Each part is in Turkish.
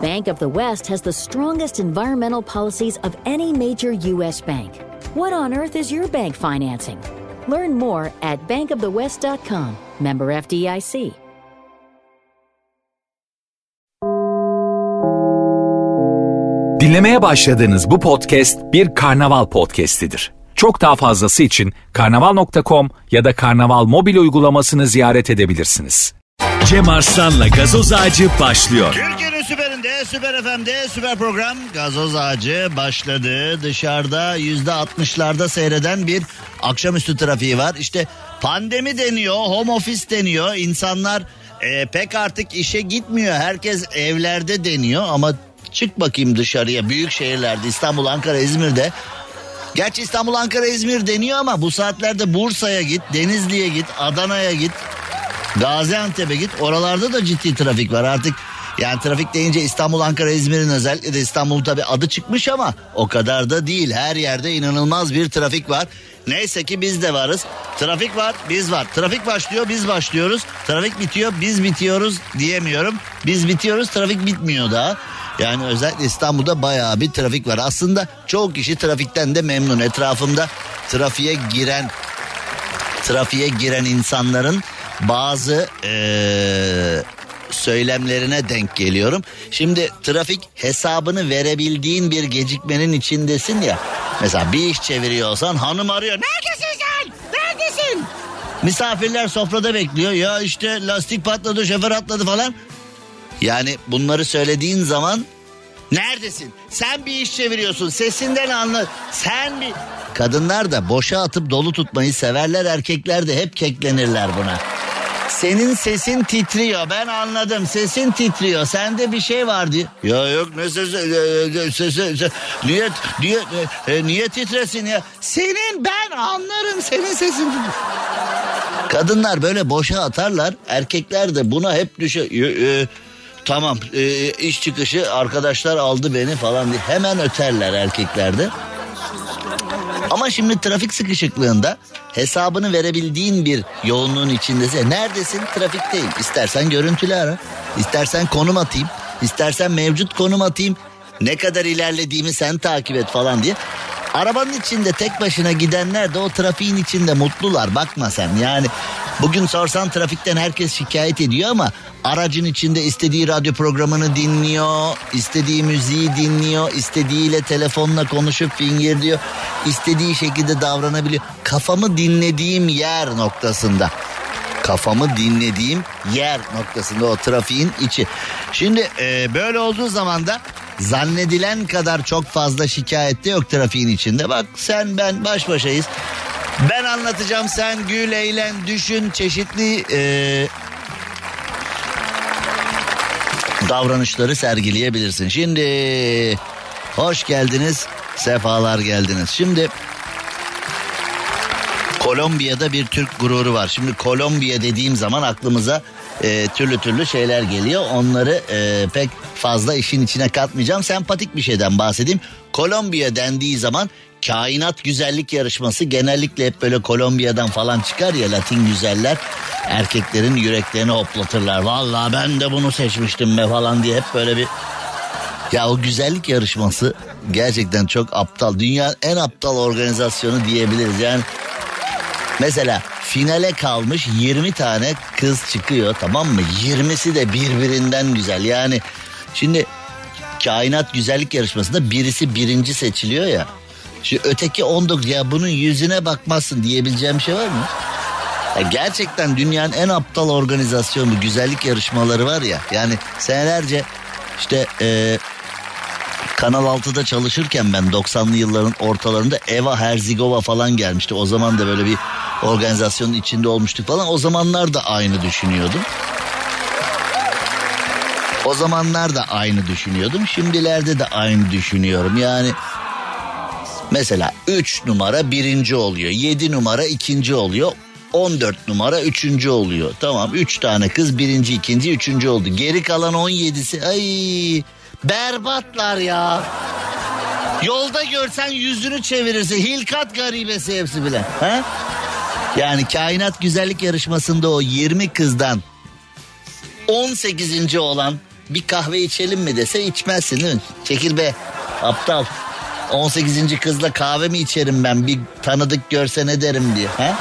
Bank of the West has the strongest environmental policies of any major U.S. bank. What on earth is your bank financing? Learn more at bankofthewest.com. Member FDIC. Dinlemeye başladığınız bu podcast bir karnaval podcastidir. Çok daha fazlası için karnaval.com ya da karnaval mobil uygulamasını ziyaret edebilirsiniz. Cem Arslan'la gazoz ağacı başlıyor. Türkiye'nin süperinde, süper FM'de süper program Gazoz Ağacı başladı. Dışarıda yüzde altmışlarda seyreden bir akşamüstü trafiği var. İşte pandemi deniyor, home office deniyor. İnsanlar e, pek artık işe gitmiyor. Herkes evlerde deniyor ama çık bakayım dışarıya büyük şehirlerde İstanbul, Ankara, İzmir'de. Gerçi İstanbul, Ankara, İzmir deniyor ama bu saatlerde Bursa'ya git, Denizli'ye git, Adana'ya git. Gaziantep'e git oralarda da ciddi trafik var artık. Yani trafik deyince İstanbul, Ankara, İzmir'in özellikle de İstanbul tabi adı çıkmış ama o kadar da değil. Her yerde inanılmaz bir trafik var. Neyse ki biz de varız. Trafik var, biz var. Trafik başlıyor, biz başlıyoruz. Trafik bitiyor, biz bitiyoruz diyemiyorum. Biz bitiyoruz, trafik bitmiyor daha. Yani özellikle İstanbul'da bayağı bir trafik var. Aslında çoğu kişi trafikten de memnun. Etrafımda trafiğe giren trafiğe giren insanların bazı eee, söylemlerine denk geliyorum. Şimdi trafik hesabını verebildiğin bir gecikmenin içindesin ya. Mesela bir iş çeviriyorsan hanım arıyor. Neredesin sen? Neredesin? Misafirler sofrada bekliyor. Ya işte lastik patladı, şoför atladı falan. Yani bunları söylediğin zaman neredesin? Sen bir iş çeviriyorsun. Sesinden anla. Sen bir Kadınlar da boşa atıp dolu tutmayı severler. Erkekler de hep keklenirler buna. Senin sesin titriyor ben anladım sesin titriyor sende bir şey var diye. Ya yok ne sesi, e, e, sesi, se- niye, niye, e, e, niye titresin ya. Senin ben anlarım senin sesin. Kadınlar böyle boşa atarlar erkekler de buna hep düşüyor. E, e, tamam e, iş çıkışı arkadaşlar aldı beni falan diye hemen öterler erkeklerde. Ama şimdi trafik sıkışıklığında hesabını verebildiğin bir yoğunluğun içindesin. Neredesin? Trafikteyim. İstersen görüntülü ara. İstersen konum atayım. İstersen mevcut konum atayım. Ne kadar ilerlediğimi sen takip et falan diye. Arabanın içinde tek başına gidenler de o trafiğin içinde mutlular. Bakma sen yani. Bugün sorsan trafikten herkes şikayet ediyor ama aracın içinde istediği radyo programını dinliyor, istediği müziği dinliyor, istediğiyle telefonla konuşup fingir diyor, istediği şekilde davranabiliyor. Kafamı dinlediğim yer noktasında. Kafamı dinlediğim yer noktasında o trafiğin içi. Şimdi e, böyle olduğu zaman da zannedilen kadar çok fazla şikayet de yok trafiğin içinde. Bak sen ben baş başayız. Ben anlatacağım sen gül eğlen düşün çeşitli e, davranışları sergileyebilirsin. Şimdi hoş geldiniz sefalar geldiniz. Şimdi Kolombiya'da bir Türk gururu var. Şimdi Kolombiya dediğim zaman aklımıza e, türlü türlü şeyler geliyor. Onları e, pek fazla işin içine katmayacağım. Sempatik bir şeyden bahsedeyim. Kolombiya dendiği zaman kainat güzellik yarışması genellikle hep böyle Kolombiya'dan falan çıkar ya Latin güzeller. Erkeklerin yüreklerini hoplatırlar. Vallahi ben de bunu seçmiştim be falan diye hep böyle bir ya o güzellik yarışması gerçekten çok aptal. Dünya en aptal organizasyonu diyebiliriz. Yani Mesela finale kalmış 20 tane kız çıkıyor tamam mı? 20'si de birbirinden güzel. Yani şimdi kainat güzellik yarışmasında birisi birinci seçiliyor ya. Şu öteki 19 ya bunun yüzüne bakmazsın diyebileceğim şey var mı? Ya gerçekten dünyanın en aptal organizasyonu güzellik yarışmaları var ya. Yani senelerce işte e, Kanal 6'da çalışırken ben 90'lı yılların ortalarında Eva Herzigova falan gelmişti. O zaman da böyle bir organizasyonun içinde olmuştuk falan. O zamanlar da aynı düşünüyordum. O zamanlar da aynı düşünüyordum. Şimdilerde de aynı düşünüyorum. Yani mesela 3 numara birinci oluyor. 7 numara ikinci oluyor. 14 numara üçüncü oluyor. Tamam 3 tane kız birinci ikinci üçüncü oldu. Geri kalan 17'si ay berbatlar ya. Yolda görsen yüzünü çevirirse hilkat garibesi hepsi bile. Ha? Yani kainat güzellik yarışmasında o 20 kızdan 18. olan bir kahve içelim mi dese içmezsin değil mi? Çekil be aptal. 18. kızla kahve mi içerim ben bir tanıdık görse ne derim diye. He?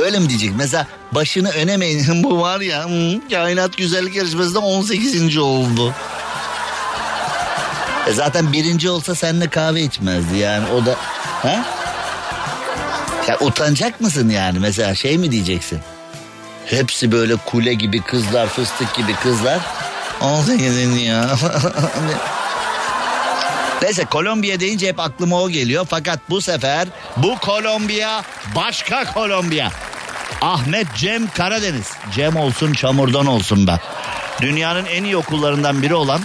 Öyle mi diyecek? Mesela başını önemeyin. Bu var ya hmm, kainat güzellik yarışmasında 18. oldu. E zaten birinci olsa seninle kahve içmezdi yani o da... He? Ya utanacak mısın yani mesela şey mi diyeceksin? Hepsi böyle kule gibi kızlar fıstık gibi kızlar. 18. ya. Neyse Kolombiya deyince hep aklıma o geliyor. Fakat bu sefer bu Kolombiya başka Kolombiya. Ahmet Cem Karadeniz. Cem olsun çamurdan olsun be. Dünyanın en iyi okullarından biri olan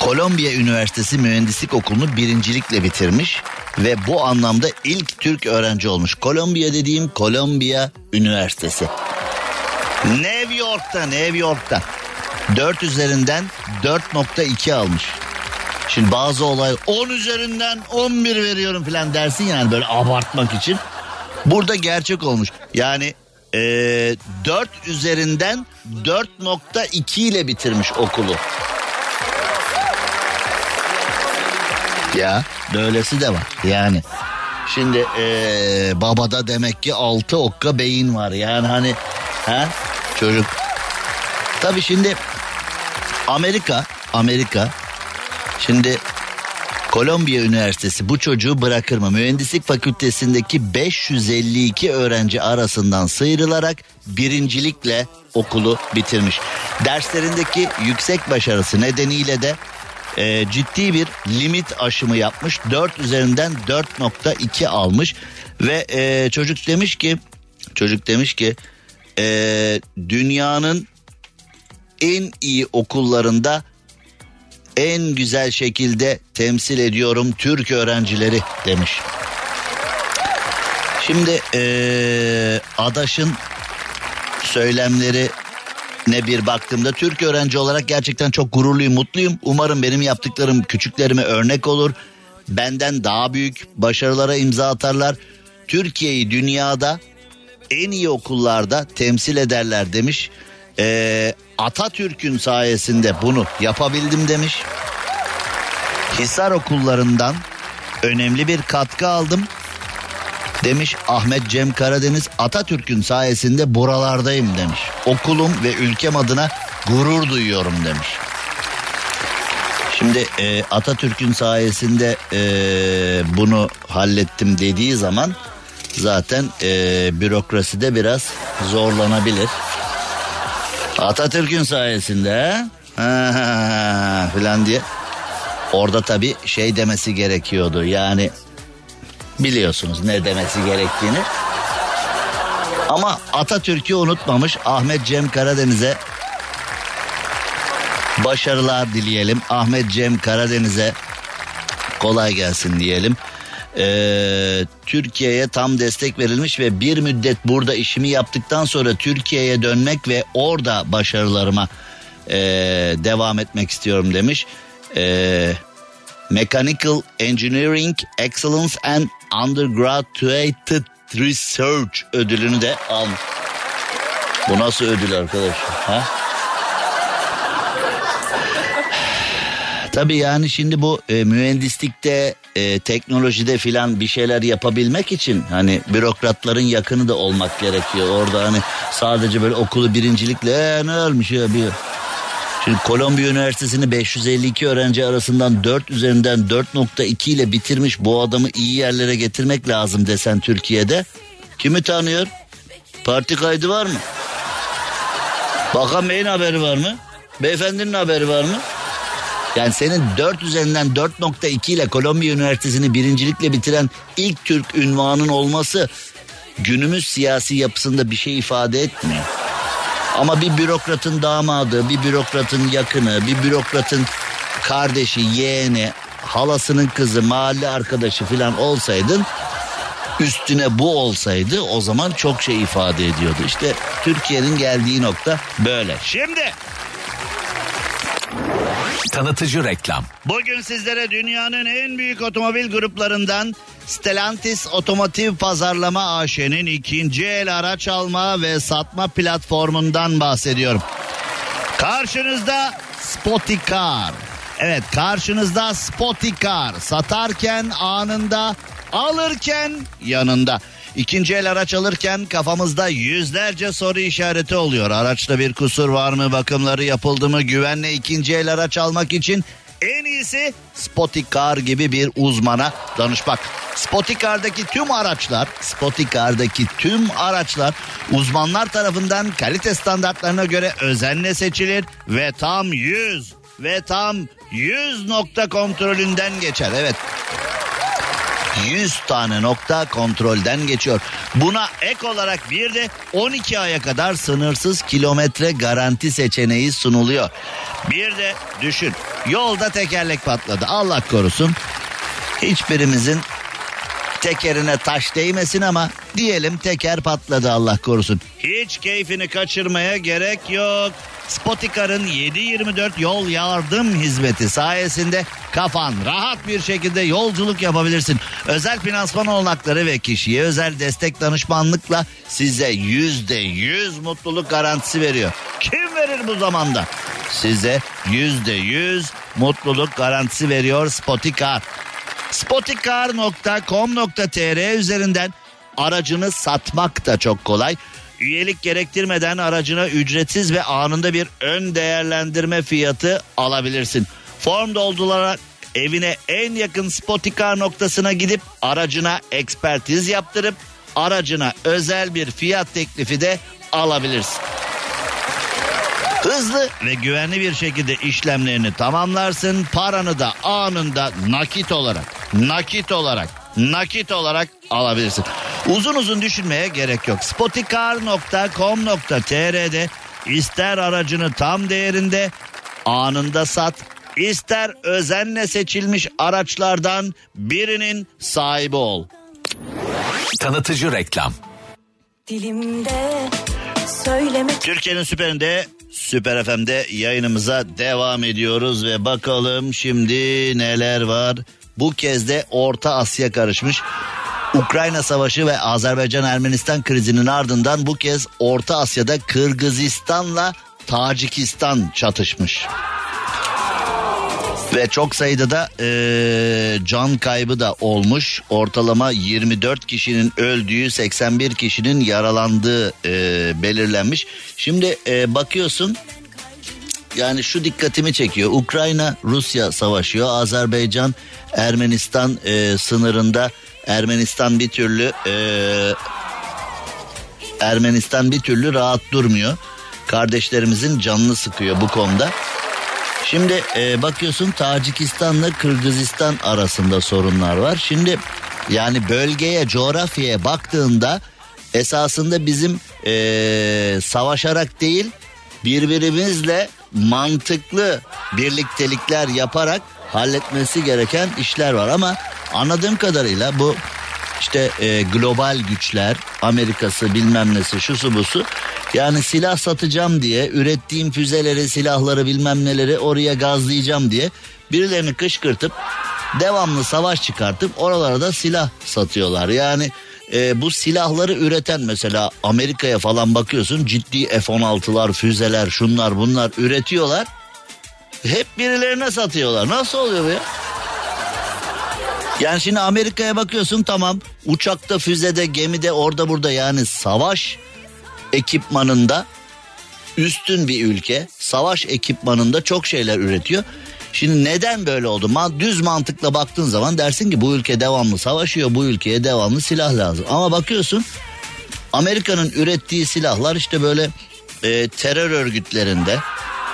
Kolombiya Üniversitesi Mühendislik Okulu'nu birincilikle bitirmiş ve bu anlamda ilk Türk öğrenci olmuş. Kolombiya dediğim Kolombiya Üniversitesi. New York'ta, New York'ta. 4 üzerinden 4.2 almış. Şimdi bazı olay 10 üzerinden 11 veriyorum falan dersin yani böyle abartmak için. Burada gerçek olmuş. Yani e, 4 üzerinden 4.2 ile bitirmiş okulu. Ya böylesi de var yani. Şimdi ee, babada demek ki altı okka beyin var yani hani ha çocuk. Tabii şimdi Amerika Amerika şimdi Kolombiya Üniversitesi bu çocuğu bırakır mı? Mühendislik fakültesindeki 552 öğrenci arasından sıyrılarak birincilikle okulu bitirmiş. Derslerindeki yüksek başarısı nedeniyle de e, ciddi bir limit aşımı yapmış. 4 üzerinden 4.2 almış ve e, çocuk demiş ki çocuk demiş ki e, dünyanın en iyi okullarında en güzel şekilde temsil ediyorum Türk öğrencileri demiş. Şimdi e, Adaş'ın söylemleri ne bir baktığımda Türk öğrenci olarak gerçekten çok gururluyum, mutluyum. Umarım benim yaptıklarım küçüklerime örnek olur. Benden daha büyük başarılara imza atarlar. Türkiye'yi dünyada en iyi okullarda temsil ederler demiş. Ee, Atatürk'ün sayesinde bunu yapabildim demiş. Hisar okullarından önemli bir katkı aldım. Demiş Ahmet Cem Karadeniz Atatürk'ün sayesinde buralardayım demiş. Okulum ve ülkem adına gurur duyuyorum demiş. Şimdi e, Atatürk'ün sayesinde e, bunu hallettim dediği zaman zaten e, bürokraside biraz zorlanabilir. Atatürk'ün sayesinde ha, falan diye. Orada tabii şey demesi gerekiyordu yani biliyorsunuz ne demesi gerektiğini. Ama Atatürk'ü unutmamış Ahmet Cem Karadeniz'e başarılar dileyelim. Ahmet Cem Karadeniz'e kolay gelsin diyelim. Ee, Türkiye'ye tam destek verilmiş ve bir müddet burada işimi yaptıktan sonra Türkiye'ye dönmek ve orada başarılarıma e, devam etmek istiyorum demiş. Ee, Mechanical Engineering Excellence and Undergraduate Research ödülünü de almış. Bu nasıl ödül arkadaşlar? Ha? Tabii yani şimdi bu e, mühendislikte, e, teknolojide filan bir şeyler yapabilmek için hani bürokratların yakını da olmak gerekiyor. Orada hani sadece böyle okulu birincilikle ee, ne olmuş ya bir Şimdi Kolombiya Üniversitesi'ni 552 öğrenci arasından 4 üzerinden 4.2 ile bitirmiş bu adamı iyi yerlere getirmek lazım desen Türkiye'de. Kimi tanıyor? Parti kaydı var mı? Bakan Bey'in haberi var mı? Beyefendinin haberi var mı? Yani senin 4 üzerinden 4.2 ile Kolombiya Üniversitesi'ni birincilikle bitiren ilk Türk ünvanın olması günümüz siyasi yapısında bir şey ifade etmiyor. Ama bir bürokratın damadı, bir bürokratın yakını, bir bürokratın kardeşi, yeğeni, halasının kızı, mahalle arkadaşı falan olsaydın üstüne bu olsaydı o zaman çok şey ifade ediyordu. İşte Türkiye'nin geldiği nokta böyle. Şimdi Tanıtıcı reklam. Bugün sizlere dünyanın en büyük otomobil gruplarından Stellantis Otomotiv Pazarlama AŞ'nin ikinci el araç alma ve satma platformundan bahsediyorum. Karşınızda Spotikar. Evet karşınızda Spotikar. Satarken anında, alırken yanında. İkinci el araç alırken kafamızda yüzlerce soru işareti oluyor. Araçta bir kusur var mı? Bakımları yapıldı mı? Güvenle ikinci el araç almak için en iyisi Spotikar gibi bir uzmana danışmak. Spotikar'daki tüm araçlar, Spotikar'daki tüm araçlar uzmanlar tarafından kalite standartlarına göre özenle seçilir ve tam 100 ve tam 100 nokta kontrolünden geçer. Evet 100 tane nokta kontrolden geçiyor. Buna ek olarak bir de 12 aya kadar sınırsız kilometre garanti seçeneği sunuluyor. Bir de düşün yolda tekerlek patladı Allah korusun. Hiçbirimizin tekerine taş değmesin ama diyelim teker patladı Allah korusun. Hiç keyfini kaçırmaya gerek yok. Spotikar'ın 7-24 yol yardım hizmeti sayesinde kafan rahat bir şekilde yolculuk yapabilirsin. Özel finansman olanakları ve kişiye özel destek danışmanlıkla size yüzde yüz mutluluk garantisi veriyor. Kim verir bu zamanda? Size yüzde yüz mutluluk garantisi veriyor Spotikar. Spotikar.com.tr üzerinden aracını satmak da çok kolay. Üyelik gerektirmeden aracına ücretsiz ve anında bir ön değerlendirme fiyatı alabilirsin. Form doldurarak evine en yakın Spotikar noktasına gidip aracına ekspertiz yaptırıp aracına özel bir fiyat teklifi de alabilirsin. Hızlı ve güvenli bir şekilde işlemlerini tamamlarsın. Paranı da anında nakit olarak, nakit olarak, nakit olarak alabilirsin. Uzun uzun düşünmeye gerek yok. Spotikar.com.tr'de ister aracını tam değerinde anında sat, ister özenle seçilmiş araçlardan birinin sahibi ol. Tanıtıcı reklam. Dilimde söylemek Türkiye'nin süperinde Süper FM'de yayınımıza devam ediyoruz ve bakalım şimdi neler var. Bu kez de Orta Asya karışmış. Ukrayna Savaşı ve Azerbaycan-Ermenistan krizinin ardından bu kez Orta Asya'da Kırgızistan'la Tacikistan çatışmış. Ve çok sayıda da eee, can kaybı da olmuş. Ortalama 24 kişinin öldüğü, 81 kişinin yaralandığı eee, belirlenmiş. Şimdi eee, bakıyorsun yani şu dikkatimi çekiyor. Ukrayna Rusya savaşıyor. Azerbaycan Ermenistan eee, sınırında Ermenistan bir türlü eee, Ermenistan bir türlü rahat durmuyor. Kardeşlerimizin canını sıkıyor bu konuda. Şimdi e, bakıyorsun Tacikistan'la Kırgızistan arasında sorunlar var. Şimdi yani bölgeye, coğrafyaya baktığında esasında bizim e, savaşarak değil birbirimizle mantıklı birliktelikler yaparak halletmesi gereken işler var ama anladığım kadarıyla bu işte e, global güçler Amerika'sı bilmem nesi şusu busu yani silah satacağım diye ürettiğim füzeleri silahları bilmem neleri oraya gazlayacağım diye birilerini kışkırtıp devamlı savaş çıkartıp oralara da silah satıyorlar. Yani e, bu silahları üreten mesela Amerika'ya falan bakıyorsun ciddi F-16'lar füzeler şunlar bunlar üretiyorlar. Hep birilerine satıyorlar. Nasıl oluyor bu ya? Yani şimdi Amerika'ya bakıyorsun tamam uçakta, füzede, gemide orada burada yani savaş ekipmanında üstün bir ülke. Savaş ekipmanında çok şeyler üretiyor. Şimdi neden böyle oldu? Düz mantıkla baktığın zaman dersin ki bu ülke devamlı savaşıyor. Bu ülkeye devamlı silah lazım. Ama bakıyorsun Amerika'nın ürettiği silahlar işte böyle e, terör örgütlerinde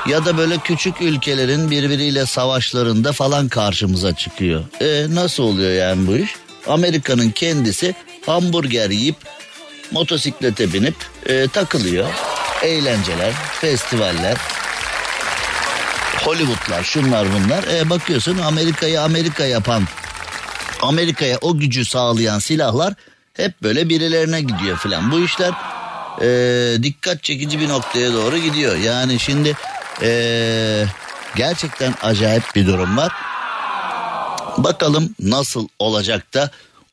ya da böyle küçük ülkelerin birbiriyle savaşlarında falan karşımıza çıkıyor. E, nasıl oluyor yani bu iş? Amerika'nın kendisi hamburger yiyip motosiklete binip e, takılıyor. Eğlenceler, festivaller, Hollywoodlar, şunlar bunlar. E, bakıyorsun Amerika'yı Amerika yapan, Amerika'ya o gücü sağlayan silahlar hep böyle birilerine gidiyor filan. Bu işler e, dikkat çekici bir noktaya doğru gidiyor. Yani şimdi e, gerçekten acayip bir durum var. Bakalım nasıl olacak da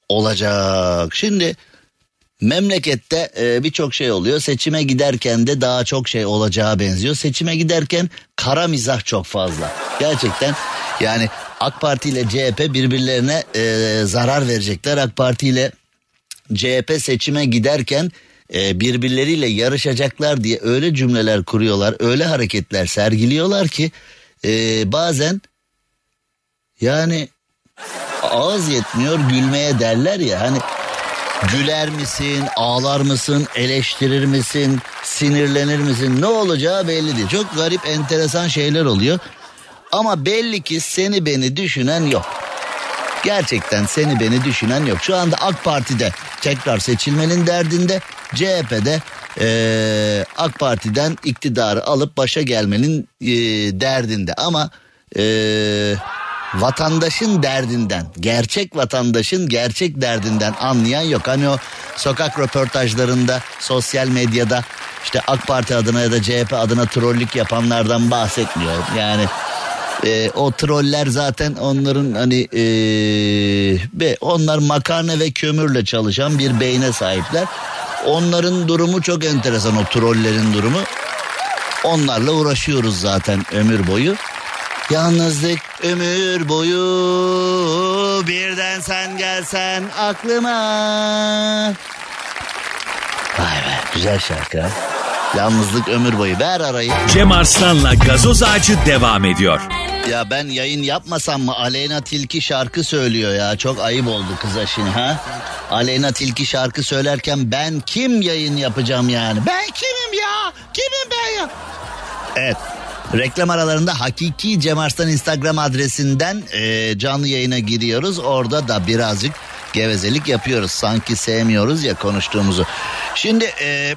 olacak. Şimdi memlekette e, birçok şey oluyor. Seçime giderken de daha çok şey olacağı benziyor. Seçime giderken kara mizah çok fazla. Gerçekten yani AK Parti ile CHP birbirlerine e, zarar verecekler. AK Parti ile CHP seçime giderken e, birbirleriyle yarışacaklar diye öyle cümleler kuruyorlar, öyle hareketler sergiliyorlar ki e, bazen yani ağız yetmiyor gülmeye derler ya hani güler misin, ağlar mısın, eleştirir misin, sinirlenir misin ne olacağı belli değil. Çok garip enteresan şeyler oluyor. Ama belli ki seni beni düşünen yok. Gerçekten seni beni düşünen yok. Şu anda AK Parti'de tekrar seçilmenin derdinde, CHP'de ee, AK Parti'den iktidarı alıp başa gelmenin ee, derdinde. Ama ee, vatandaşın derdinden, gerçek vatandaşın gerçek derdinden anlayan yok. Hani o sokak röportajlarında, sosyal medyada işte AK Parti adına ya da CHP adına trollük yapanlardan bahsetmiyor. Yani e, o troller zaten onların hani e, be, onlar makarna ve kömürle çalışan bir beyne sahipler. Onların durumu çok enteresan o trollerin durumu. Onlarla uğraşıyoruz zaten ömür boyu. Yalnızlık ömür boyu birden sen gelsen aklıma. Vay be güzel şarkı. Yalnızlık ömür boyu ver arayı. Cem Arslan'la gazoz ağacı devam ediyor. Ya ben yayın yapmasam mı Aleyna Tilki şarkı söylüyor ya. Çok ayıp oldu kıza şimdi ha. Aleyna Tilki şarkı söylerken ben kim yayın yapacağım yani? Ben kimim ya? Kimim ben ya? Evet. Reklam aralarında Hakiki Cem Arslan Instagram adresinden e, canlı yayına giriyoruz. Orada da birazcık gevezelik yapıyoruz. Sanki sevmiyoruz ya konuştuğumuzu. Şimdi e,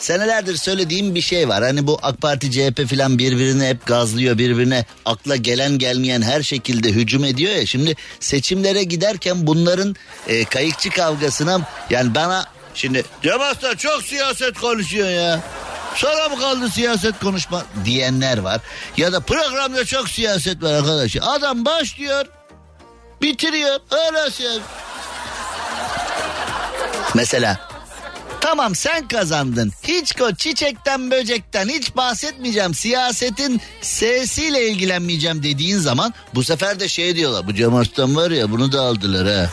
senelerdir söylediğim bir şey var. Hani bu AK Parti CHP filan birbirini hep gazlıyor. Birbirine akla gelen gelmeyen her şekilde hücum ediyor ya. Şimdi seçimlere giderken bunların e, kayıkçı kavgasına yani bana şimdi Cem Arslan çok siyaset konuşuyor ya. Sana mı kaldı siyaset konuşma diyenler var. Ya da programda çok siyaset var arkadaşlar. Adam başlıyor bitiriyor öyle siyaset. Mesela Tamam sen kazandın. Hiç ko çiçekten böcekten hiç bahsetmeyeceğim. Siyasetin sesiyle ilgilenmeyeceğim dediğin zaman bu sefer de şey diyorlar. Bu Cem var ya bunu da aldılar ha.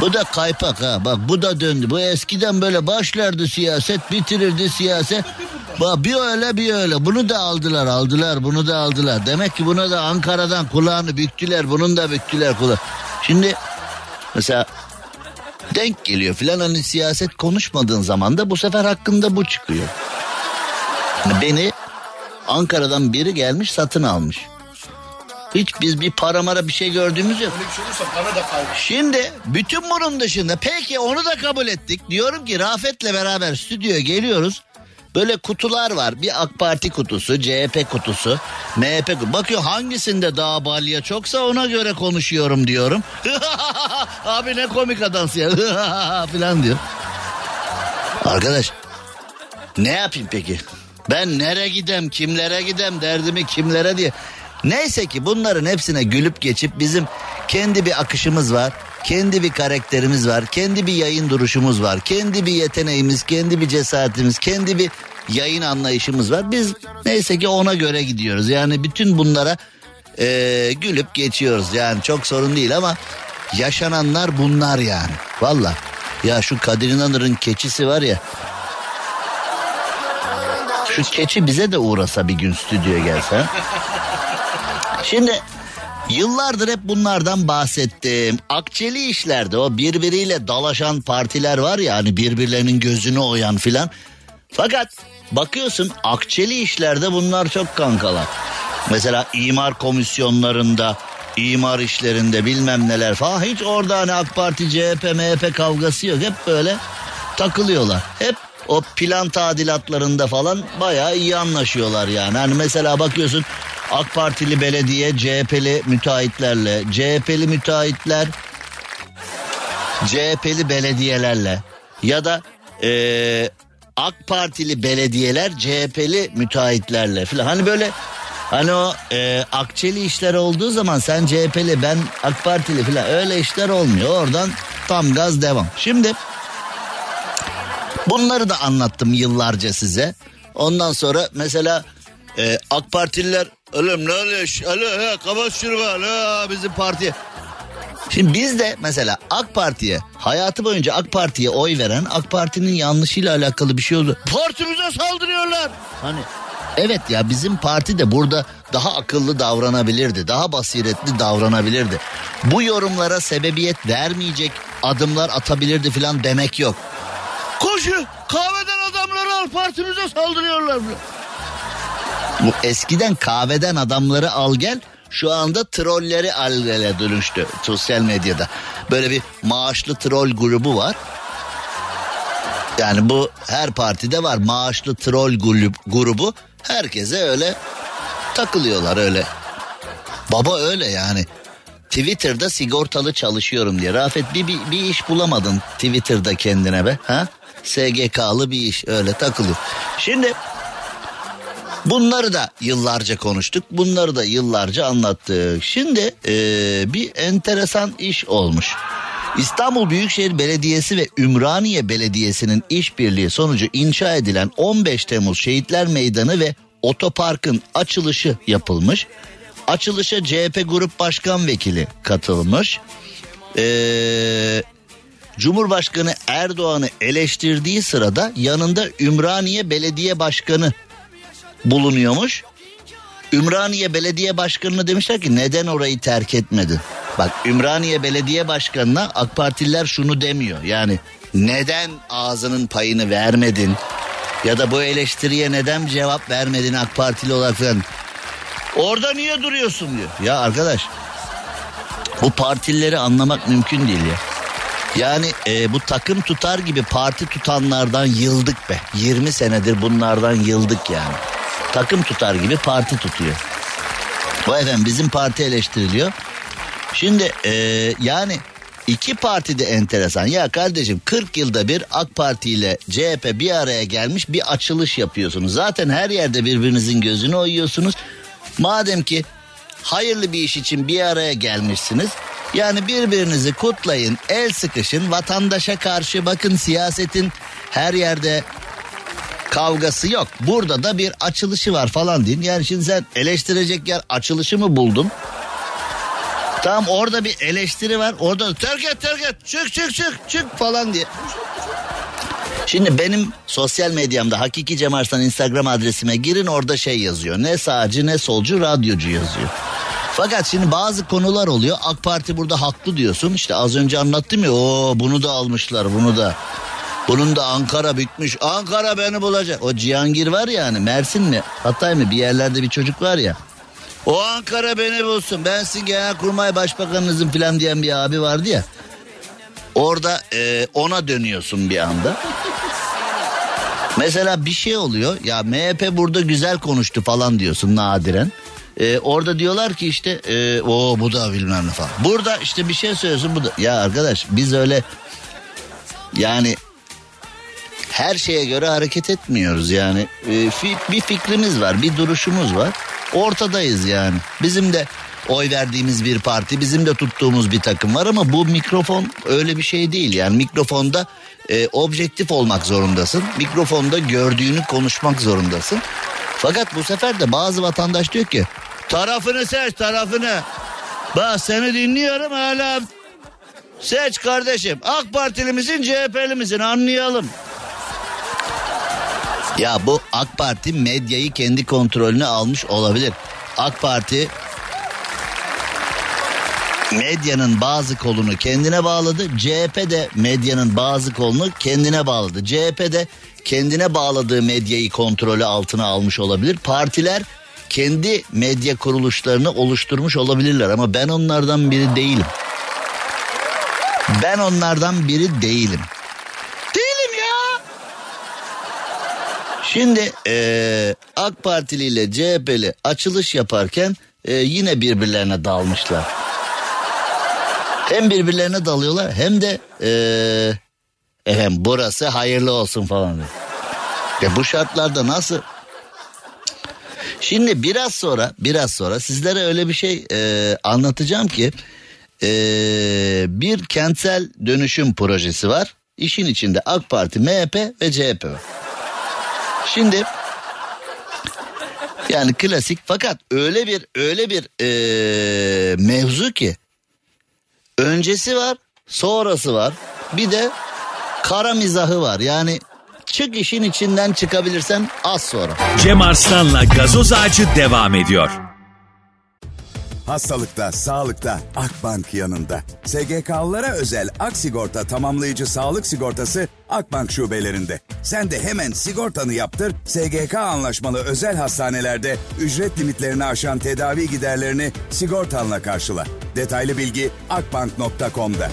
Bu da kaypak ha bak bu da döndü. Bu eskiden böyle başlardı siyaset bitirirdi siyaset. Bak bir öyle bir öyle bunu da aldılar aldılar bunu da aldılar. Demek ki buna da Ankara'dan kulağını büktüler bunun da büktüler kulağı. Şimdi mesela denk geliyor filan hani siyaset konuşmadığın zaman da bu sefer hakkında bu çıkıyor. Beni Ankara'dan biri gelmiş satın almış. Hiç biz bir para mara bir şey gördüğümüz yok. Şimdi bütün bunun dışında peki onu da kabul ettik. Diyorum ki Rafet'le beraber stüdyoya geliyoruz. Böyle kutular var. Bir AK Parti kutusu, CHP kutusu, MHP kutusu. Bakıyor hangisinde daha balya çoksa ona göre konuşuyorum diyorum. Abi ne komik adamsın ya falan diyor. Arkadaş ne yapayım peki? Ben nereye gidem, kimlere gidem, derdimi kimlere diye. Neyse ki bunların hepsine gülüp geçip bizim kendi bir akışımız var. Kendi bir karakterimiz var. Kendi bir yayın duruşumuz var. Kendi bir yeteneğimiz, kendi bir cesaretimiz, kendi bir yayın anlayışımız var. Biz neyse ki ona göre gidiyoruz. Yani bütün bunlara e, gülüp geçiyoruz. Yani çok sorun değil ama yaşananlar bunlar yani. Valla. Ya şu Kadir İnanır'ın keçisi var ya. Şu keçi bize de uğrasa bir gün stüdyoya gelse. Şimdi Yıllardır hep bunlardan bahsettim. Akçeli işlerde o birbiriyle dalaşan partiler var ya hani birbirlerinin gözünü oyan filan. Fakat bakıyorsun akçeli işlerde bunlar çok kankalar. Mesela imar komisyonlarında, imar işlerinde bilmem neler falan hiç orada hani AK Parti, CHP, MHP kavgası yok. Hep böyle takılıyorlar. Hep o plan tadilatlarında falan bayağı iyi anlaşıyorlar yani. Hani mesela bakıyorsun AK Partili belediye CHP'li müteahhitlerle, CHP'li müteahhitler CHP'li belediyelerle ya da e, AK Partili belediyeler CHP'li müteahhitlerle falan. Hani böyle hani o e, akçeli işler olduğu zaman sen CHP'li ben AK Partili falan öyle işler olmuyor. Oradan tam gaz devam. Şimdi Bunları da anlattım yıllarca size. Ondan sonra mesela e, AK Partililer oğlum ne oluyor? Alo he, kapat şunu var. Bizim parti. Şimdi biz de mesela AK Parti'ye hayatı boyunca AK Parti'ye oy veren AK Parti'nin yanlışıyla alakalı bir şey oldu. Partimize saldırıyorlar. Hani evet ya bizim parti de burada daha akıllı davranabilirdi. Daha basiretli davranabilirdi. Bu yorumlara sebebiyet vermeyecek adımlar atabilirdi falan demek yok. Koşu kahveden adamları al partimize saldırıyorlar. Bu eskiden kahveden adamları al gel şu anda trolleri al gele dönüştü sosyal medyada. Böyle bir maaşlı troll grubu var. Yani bu her partide var maaşlı troll grubu. Herkese öyle takılıyorlar öyle. Baba öyle yani. Twitter'da sigortalı çalışıyorum diye. Rafet bir, bir, bir iş bulamadın Twitter'da kendine be. Ha? SGK'lı bir iş öyle takılıyor. Şimdi bunları da yıllarca konuştuk. Bunları da yıllarca anlattık. Şimdi eee, bir enteresan iş olmuş. İstanbul Büyükşehir Belediyesi ve Ümraniye Belediyesi'nin işbirliği sonucu inşa edilen 15 Temmuz Şehitler Meydanı ve otoparkın açılışı yapılmış. Açılışa CHP Grup Başkan Vekili katılmış. Ee, Cumhurbaşkanı Erdoğan'ı eleştirdiği sırada yanında Ümraniye Belediye Başkanı bulunuyormuş. Ümraniye Belediye Başkanı'na demişler ki neden orayı terk etmedin? Bak Ümraniye Belediye Başkanı'na AK Partililer şunu demiyor. Yani neden ağzının payını vermedin? Ya da bu eleştiriye neden cevap vermedin AK Partili olarak falan. Orada niye duruyorsun diyor. Ya arkadaş bu partilileri anlamak mümkün değil ya. Yani e, bu takım tutar gibi parti tutanlardan yıldık be. 20 senedir bunlardan yıldık yani. Takım tutar gibi parti tutuyor. Bu efendim bizim parti eleştiriliyor. Şimdi e, yani iki parti de enteresan. Ya kardeşim 40 yılda bir AK Parti ile CHP bir araya gelmiş bir açılış yapıyorsunuz. Zaten her yerde birbirinizin gözünü oyuyorsunuz. Madem ki hayırlı bir iş için bir araya gelmişsiniz. Yani birbirinizi kutlayın, el sıkışın, vatandaşa karşı bakın siyasetin her yerde kavgası yok. Burada da bir açılışı var falan deyin. Yani şimdi sen eleştirecek yer açılışı mı buldun? Tamam orada bir eleştiri var. Orada da terk et terk et çık çık çık çık falan diye. Şimdi benim sosyal medyamda Hakiki Cem Arslan Instagram adresime girin orada şey yazıyor. Ne sağcı ne solcu radyocu yazıyor. Fakat şimdi bazı konular oluyor. AK Parti burada haklı diyorsun. İşte az önce anlattım ya. Oo bunu da almışlar bunu da. Bunun da Ankara bitmiş. Ankara beni bulacak. O Cihangir var ya hani Mersin mi? Hatay mı? Bir yerlerde bir çocuk var ya. O Ankara beni bulsun. Ben sizin genelkurmay başbakanınızın falan diyen bir abi vardı ya. Orada e, ona dönüyorsun bir anda. Mesela bir şey oluyor. Ya MHP burada güzel konuştu falan diyorsun nadiren. E, orada diyorlar ki işte e, o bu da bilmem ne falan. Burada işte bir şey söylüyorsun bu da. Ya arkadaş biz öyle yani her şeye göre hareket etmiyoruz yani. E, fi- bir fikrimiz var, bir duruşumuz var. Ortadayız yani. Bizim de oy verdiğimiz bir parti, bizim de tuttuğumuz bir takım var ama bu mikrofon öyle bir şey değil. Yani mikrofonda e, objektif olmak zorundasın. Mikrofonda gördüğünü konuşmak zorundasın. Fakat bu sefer de bazı vatandaş diyor ki tarafını seç tarafını. Bak seni dinliyorum hala seç kardeşim. AK Partili misin anlayalım. Ya bu AK Parti medyayı kendi kontrolüne almış olabilir. AK Parti medyanın bazı kolunu kendine bağladı. CHP de medyanın bazı kolunu kendine bağladı. CHP de kendine bağladığı medyayı kontrolü altına almış olabilir. Partiler kendi medya kuruluşlarını oluşturmuş olabilirler ama ben onlardan biri değilim. Ben onlardan biri değilim. Değilim ya. Şimdi eee, AK Partili ile CHP'li açılış yaparken eee, yine birbirlerine dalmışlar. Hem birbirlerine dalıyorlar hem de eee efendim burası hayırlı olsun falan. Ya bu şartlarda nasıl? Şimdi biraz sonra biraz sonra sizlere öyle bir şey eee, anlatacağım ki eee, bir kentsel dönüşüm projesi var. İşin içinde AK Parti, MHP ve CHP var. Şimdi yani klasik fakat öyle bir öyle bir ee, mevzu ki öncesi var, sonrası var. Bir de kara mizahı var. Yani çık işin içinden çıkabilirsen az sonra. Cem Arslan'la gazoz ağacı devam ediyor. Hastalıkta, sağlıkta Akbank yanında. SGK'lılara özel Ak Sigorta tamamlayıcı sağlık sigortası Akbank şubelerinde. Sen de hemen sigortanı yaptır, SGK anlaşmalı özel hastanelerde ücret limitlerini aşan tedavi giderlerini sigortanla karşıla. Detaylı bilgi akbank.com'da.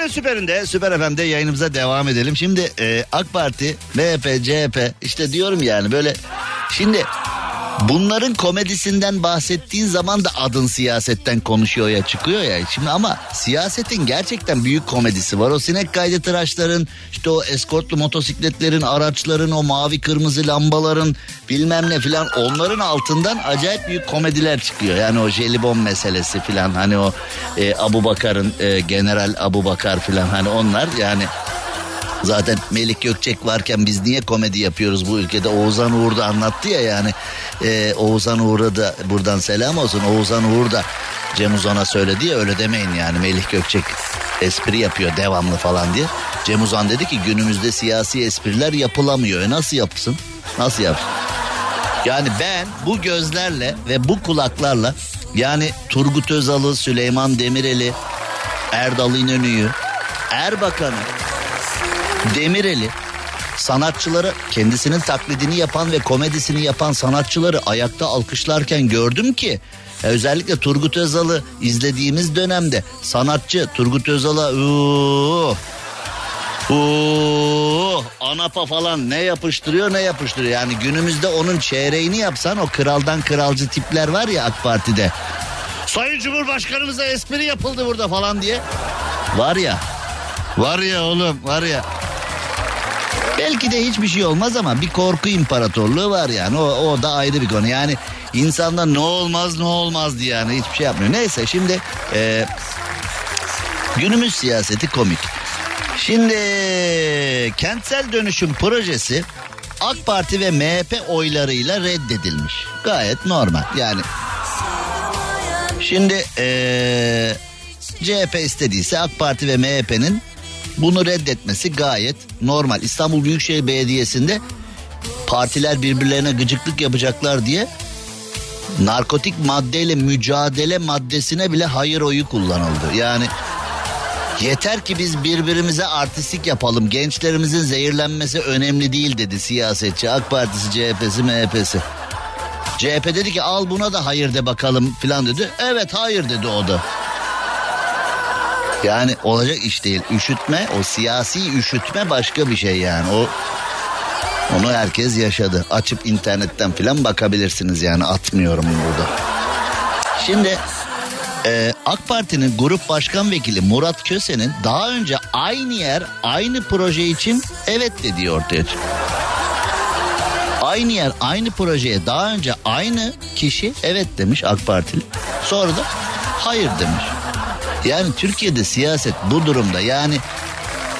Türkiye'nin süperinde, Süper FM'de yayınımıza devam edelim. Şimdi e, AK Parti, MHP, CHP işte diyorum yani böyle şimdi bunların komedisinden bahsettiğin zaman da adın siyasetten konuşuyor ya çıkıyor ya. Şimdi ama siyasetin gerçekten büyük komedisi var. O sinek kaydı tıraşların, işte o eskortlu motosikletlerin, araçların, o mavi kırmızı lambaların bilmem ne filan onların altından acayip büyük komediler çıkıyor. Yani o jelibon meselesi filan hani o e, Abu Bakar'ın e, General Abu Bakar filan hani onlar yani Zaten Melik Gökçek varken biz niye komedi yapıyoruz bu ülkede? Oğuzhan Uğur da anlattı ya yani. Ee, Oğuzhan Uğur'a da buradan selam olsun. Oğuzhan Uğur da Cem Uzan'a söyledi ya öyle demeyin yani. Melih Gökçek espri yapıyor devamlı falan diye. Cem Uzan dedi ki günümüzde siyasi espriler yapılamıyor. E nasıl yapsın? Nasıl yapsın? Yani ben bu gözlerle ve bu kulaklarla yani Turgut Özal'ı, Süleyman Demirel'i, Erdal İnönü'yü, Erbakan'ı, Demirel'i sanatçıları kendisinin taklidini yapan ve komedisini yapan sanatçıları ayakta alkışlarken gördüm ki e, özellikle Turgut Özal'ı izlediğimiz dönemde sanatçı Turgut Özal'a "Uuu, uuu, anapa falan ne yapıştırıyor ne yapıştırıyor. Yani günümüzde onun çeyreğini yapsan o kraldan kralcı tipler var ya AK Parti'de. Sayın Cumhurbaşkanımıza espri yapıldı burada falan diye. Var ya var ya oğlum var ya. Belki de hiçbir şey olmaz ama bir korku imparatorluğu var yani. O, o da ayrı bir konu. Yani insanlar ne olmaz ne olmaz diye yani hiçbir şey yapmıyor. Neyse şimdi e, günümüz siyaseti komik. Şimdi kentsel dönüşüm projesi AK Parti ve MHP oylarıyla reddedilmiş. Gayet normal yani. Şimdi e, CHP istediyse AK Parti ve MHP'nin bunu reddetmesi gayet normal. İstanbul Büyükşehir Belediyesi'nde partiler birbirlerine gıcıklık yapacaklar diye narkotik maddeyle mücadele maddesine bile hayır oyu kullanıldı. Yani yeter ki biz birbirimize artistik yapalım. Gençlerimizin zehirlenmesi önemli değil dedi siyasetçi. AK Partisi, CHP'si, MHP'si. CHP dedi ki al buna da hayır de bakalım filan dedi. Evet hayır dedi o da. Yani olacak iş değil. Üşütme o siyasi üşütme başka bir şey yani. O onu herkes yaşadı. Açıp internetten filan bakabilirsiniz yani atmıyorum burada. Şimdi e, AK Parti'nin grup başkan vekili Murat Köse'nin daha önce aynı yer aynı proje için evet dediği ortaya. Aynı yer aynı projeye daha önce aynı kişi evet demiş AK Partili. Sonra da hayır demiş. Yani Türkiye'de siyaset bu durumda yani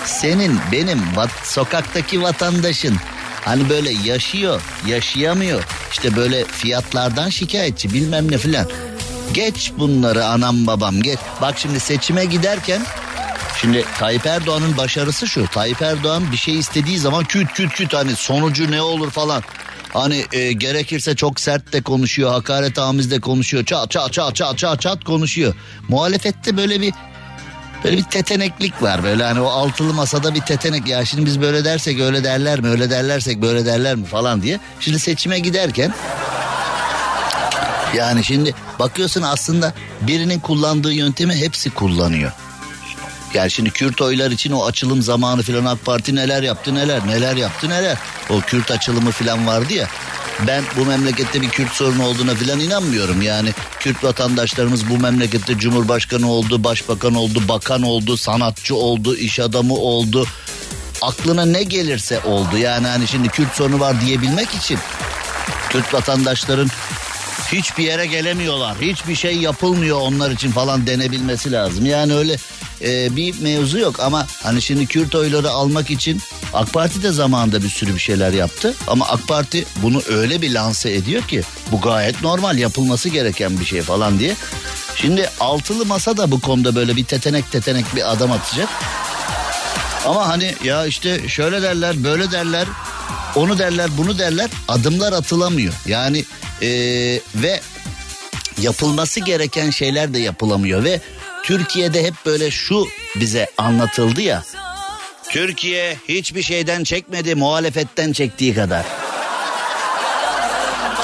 senin benim vat, sokaktaki vatandaşın hani böyle yaşıyor yaşayamıyor işte böyle fiyatlardan şikayetçi bilmem ne filan. Geç bunları anam babam geç. Bak şimdi seçime giderken Şimdi Tayyip Erdoğan'ın başarısı şu. Tayyip Erdoğan bir şey istediği zaman küt küt küt hani sonucu ne olur falan. Hani e, gerekirse çok sert de konuşuyor, hakaret amiz de konuşuyor. Çat çat çat çat çat çat konuşuyor. Muhalefette böyle bir böyle bir teteneklik var. Böyle hani o altılı masada bir tetenek. Ya şimdi biz böyle dersek öyle derler mi? Öyle derlersek böyle derler mi falan diye. Şimdi seçime giderken yani şimdi bakıyorsun aslında birinin kullandığı yöntemi hepsi kullanıyor. Yani şimdi Kürt oylar için o açılım zamanı filan AK Parti neler yaptı neler neler yaptı neler. O Kürt açılımı filan vardı ya. Ben bu memlekette bir Kürt sorunu olduğuna filan inanmıyorum. Yani Kürt vatandaşlarımız bu memlekette Cumhurbaşkanı oldu, Başbakan oldu, Bakan oldu, sanatçı oldu, iş adamı oldu. Aklına ne gelirse oldu. Yani hani şimdi Kürt sorunu var diyebilmek için Kürt vatandaşların hiçbir yere gelemiyorlar. Hiçbir şey yapılmıyor onlar için falan denebilmesi lazım. Yani öyle e, bir mevzu yok ama hani şimdi Kürt oyları almak için AK Parti de zamanında bir sürü bir şeyler yaptı. Ama AK Parti bunu öyle bir lanse ediyor ki bu gayet normal yapılması gereken bir şey falan diye. Şimdi altılı masa da bu konuda böyle bir tetenek tetenek bir adam atacak. Ama hani ya işte şöyle derler böyle derler onu derler bunu derler adımlar atılamıyor. Yani ee, ve yapılması gereken şeyler de yapılamıyor ve Türkiye'de hep böyle şu bize anlatıldı ya. Türkiye hiçbir şeyden çekmedi muhalefetten çektiği kadar.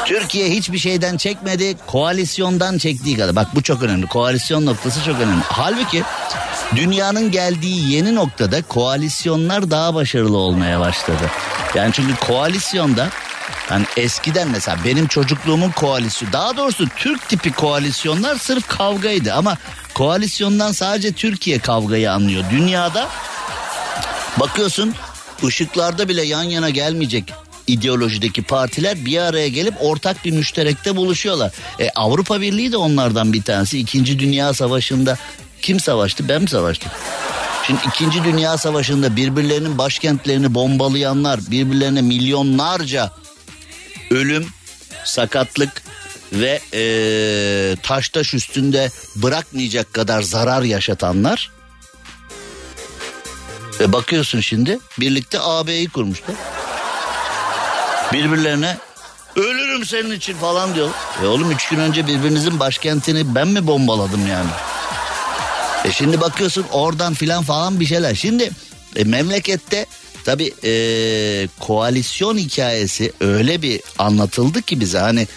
Türkiye hiçbir şeyden çekmedi koalisyondan çektiği kadar. Bak bu çok önemli koalisyon noktası çok önemli. Halbuki dünyanın geldiği yeni noktada koalisyonlar daha başarılı olmaya başladı. Yani çünkü koalisyonda yani eskiden mesela benim çocukluğumun koalisyonu daha doğrusu Türk tipi koalisyonlar sırf kavgaydı ama koalisyondan sadece Türkiye kavgayı anlıyor. Dünyada bakıyorsun ışıklarda bile yan yana gelmeyecek ideolojideki partiler bir araya gelip ortak bir müşterekte buluşuyorlar. E, Avrupa Birliği de onlardan bir tanesi. İkinci Dünya Savaşı'nda kim savaştı? Ben mi savaştım? Şimdi İkinci Dünya Savaşı'nda birbirlerinin başkentlerini bombalayanlar, birbirlerine milyonlarca ölüm, sakatlık ve ee, taş taş üstünde bırakmayacak kadar zarar yaşatanlar. Ve bakıyorsun şimdi birlikte AB'yi kurmuşlar. Birbirlerine ölürüm senin için falan diyor. E oğlum üç gün önce birbirinizin başkentini ben mi bombaladım yani? E şimdi bakıyorsun oradan filan falan bir şeyler. Şimdi e, memlekette tabi e, koalisyon hikayesi öyle bir anlatıldı ki bize hani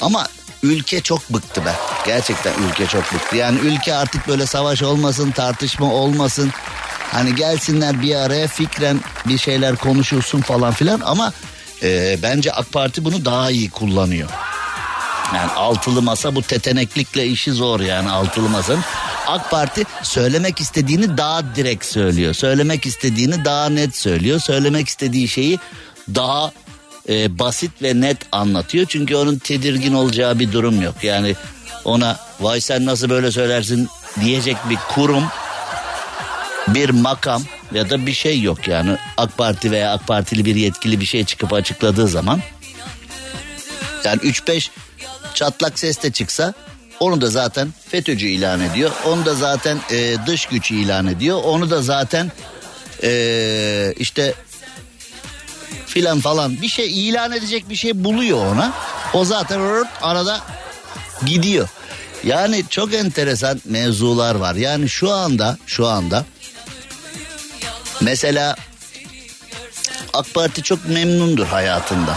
ama ülke çok bıktı be. Gerçekten ülke çok bıktı. Yani ülke artık böyle savaş olmasın, tartışma olmasın. Hani gelsinler bir araya fikren bir şeyler konuşulsun falan filan ama e, bence AK Parti bunu daha iyi kullanıyor. Yani altılı masa bu teteneklikle işi zor yani altılı masanın. AK Parti söylemek istediğini daha direkt söylüyor. Söylemek istediğini daha net söylüyor. Söylemek istediği şeyi daha e, basit ve net anlatıyor. Çünkü onun tedirgin olacağı bir durum yok. Yani ona vay sen nasıl böyle söylersin diyecek bir kurum bir makam ya da bir şey yok yani AK Parti veya AK Partili bir yetkili bir şey çıkıp açıkladığı zaman yani 3-5 çatlak ses de çıksa onu da zaten FETÖ'cü ilan ediyor. Onu da zaten e, dış güç ilan ediyor. Onu da zaten e, işte filan falan bir şey ilan edecek bir şey buluyor ona. O zaten arada gidiyor. Yani çok enteresan mevzular var. Yani şu anda şu anda mesela AK Parti çok memnundur hayatında.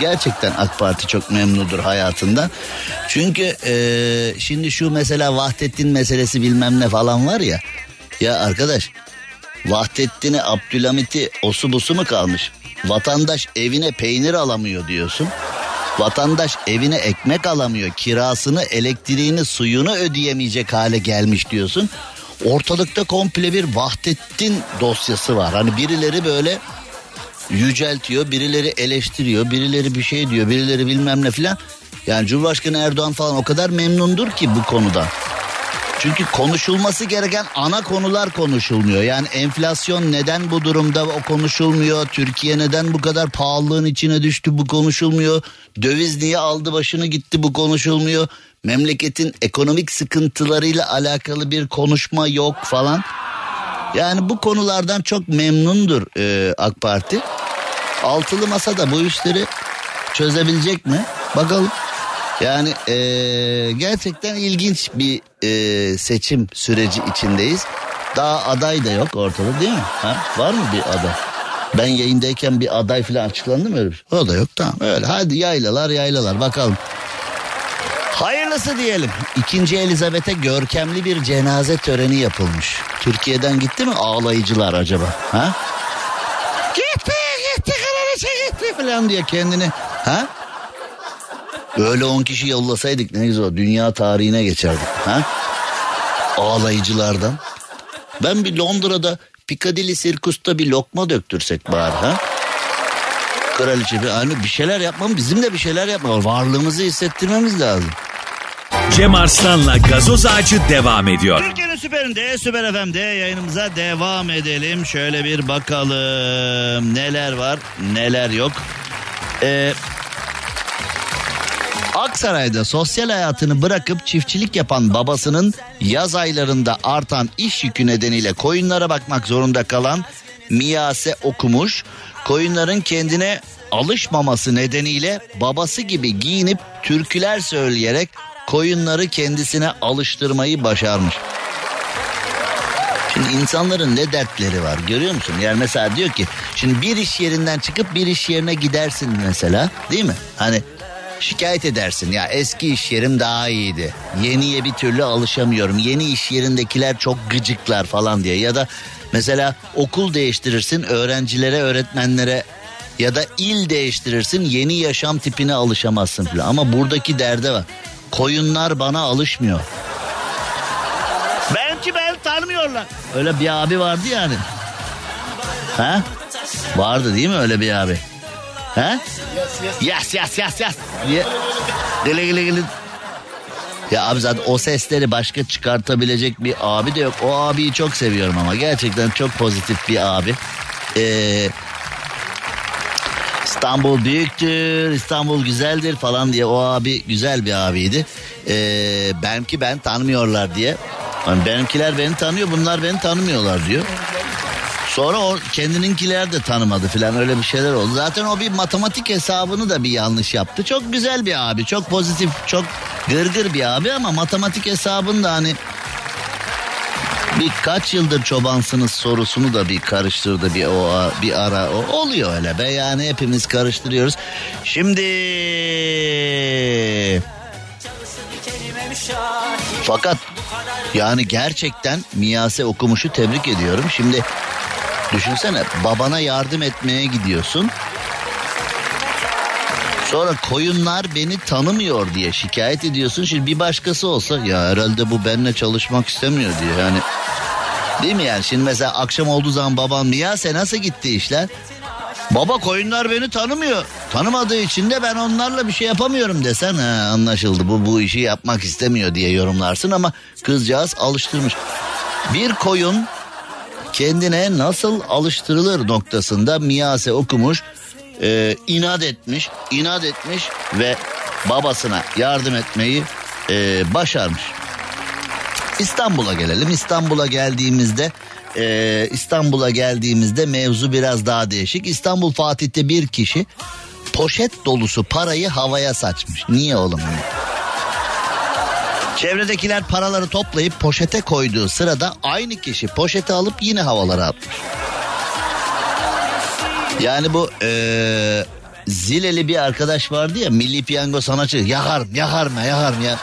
Gerçekten AK Parti çok memnundur hayatından. Çünkü e, şimdi şu mesela Vahdettin meselesi bilmem ne falan var ya. Ya arkadaş Vahdettin'i Abdülhamit'i osu busu mu kalmış? Vatandaş evine peynir alamıyor diyorsun. Vatandaş evine ekmek alamıyor. Kirasını, elektriğini, suyunu ödeyemeyecek hale gelmiş diyorsun. Ortalıkta komple bir Vahdettin dosyası var. Hani birileri böyle yüceltiyor, birileri eleştiriyor, birileri bir şey diyor, birileri bilmem ne filan. Yani Cumhurbaşkanı Erdoğan falan o kadar memnundur ki bu konuda. Çünkü konuşulması gereken ana konular konuşulmuyor. Yani enflasyon neden bu durumda o konuşulmuyor? Türkiye neden bu kadar pahalılığın içine düştü bu konuşulmuyor? Döviz niye aldı başını gitti bu konuşulmuyor? Memleketin ekonomik sıkıntılarıyla alakalı bir konuşma yok falan. Yani bu konulardan çok memnundur e, AK Parti. Altılı masa da bu işleri çözebilecek mi? Bakalım. Yani e, gerçekten ilginç bir e, seçim süreci içindeyiz. Daha aday da yok ortada değil mi? Ha? Var mı bir aday? Ben yayındayken bir aday falan açıklandı mı öyle bir şey? O da yok tamam öyle. Hadi yaylalar yaylalar bakalım. Hayırlısı diyelim. İkinci Elizabeth'e görkemli bir cenaze töreni yapılmış. Türkiye'den gitti mi ağlayıcılar acaba? Ha? Gitti gitti kraliçe gitti falan diye kendini. Ha? Öyle on kişi yollasaydık ne güzel dünya tarihine geçerdik. Ha? Ağlayıcılardan. Ben bir Londra'da Piccadilly Circus'ta bir lokma döktürsek bari ha? Kraliçe bir, hani bir şeyler yapmam bizim de bir şeyler yapmamız varlığımızı hissettirmemiz lazım. Cem Arslan'la gazoz ağacı devam ediyor. Türkiye'nin süperinde, süper FM'de yayınımıza devam edelim. Şöyle bir bakalım neler var, neler yok. Ee, Aksaray'da sosyal hayatını bırakıp çiftçilik yapan babasının yaz aylarında artan iş yükü nedeniyle koyunlara bakmak zorunda kalan Miyase okumuş. Koyunların kendine alışmaması nedeniyle babası gibi giyinip türküler söyleyerek koyunları kendisine alıştırmayı başarmış. Şimdi insanların ne dertleri var görüyor musun? Yani mesela diyor ki şimdi bir iş yerinden çıkıp bir iş yerine gidersin mesela değil mi? Hani şikayet edersin ya eski iş yerim daha iyiydi. Yeniye bir türlü alışamıyorum. Yeni iş yerindekiler çok gıcıklar falan diye ya da mesela okul değiştirirsin öğrencilere öğretmenlere ya da il değiştirirsin yeni yaşam tipine alışamazsın falan. Ama buradaki derde var. Koyunlar bana alışmıyor. Belki ben tanımıyorlar. Öyle bir abi vardı yani. Ha? Vardı değil mi öyle bir abi? Ha? Yes yes yes yes diye. Gılı gılı gılı. Ya abi zaten o sesleri başka çıkartabilecek bir abi de yok. O abiyi çok seviyorum ama gerçekten çok pozitif bir abi. Ee, İstanbul büyüktür, İstanbul güzeldir falan diye o abi güzel bir abiydi. Ee, benimki ben tanımıyorlar diye. Yani benimkiler beni tanıyor, bunlar beni tanımıyorlar diyor. Sonra o kendininkiler de tanımadı filan öyle bir şeyler oldu. Zaten o bir matematik hesabını da bir yanlış yaptı. Çok güzel bir abi, çok pozitif, çok gırgır bir abi ama matematik hesabını da hani birkaç yıldır çobansınız sorusunu da bir karıştırdı bir o bir ara o oluyor öyle be yani hepimiz karıştırıyoruz. Şimdi fakat yani gerçekten Miyase okumuşu tebrik ediyorum. Şimdi düşünsene babana yardım etmeye gidiyorsun. Sonra koyunlar beni tanımıyor diye şikayet ediyorsun. Şimdi bir başkası olsa ya herhalde bu benimle çalışmak istemiyor diye yani. Değil mi yani? Şimdi mesela akşam olduğu zaman babam ya sen nasıl gitti işler? Baba koyunlar beni tanımıyor. Tanımadığı için de ben onlarla bir şey yapamıyorum desen ha, anlaşıldı. Bu bu işi yapmak istemiyor diye yorumlarsın ama kızcağız alıştırmış. Bir koyun kendine nasıl alıştırılır noktasında Miyase okumuş e, inat etmiş, inat etmiş ve babasına yardım etmeyi e, başarmış. İstanbul'a gelelim. İstanbul'a geldiğimizde e, İstanbul'a geldiğimizde mevzu biraz daha değişik. İstanbul Fatih'te bir kişi poşet dolusu parayı havaya saçmış. Niye oğlum? Çevredekiler paraları toplayıp poşete koyduğu sırada aynı kişi poşeti alıp yine havalara atmış. Yani bu ee, Zileli bir arkadaş vardı ya milli piyango sanatçı yakarım yakarım yakarım ya.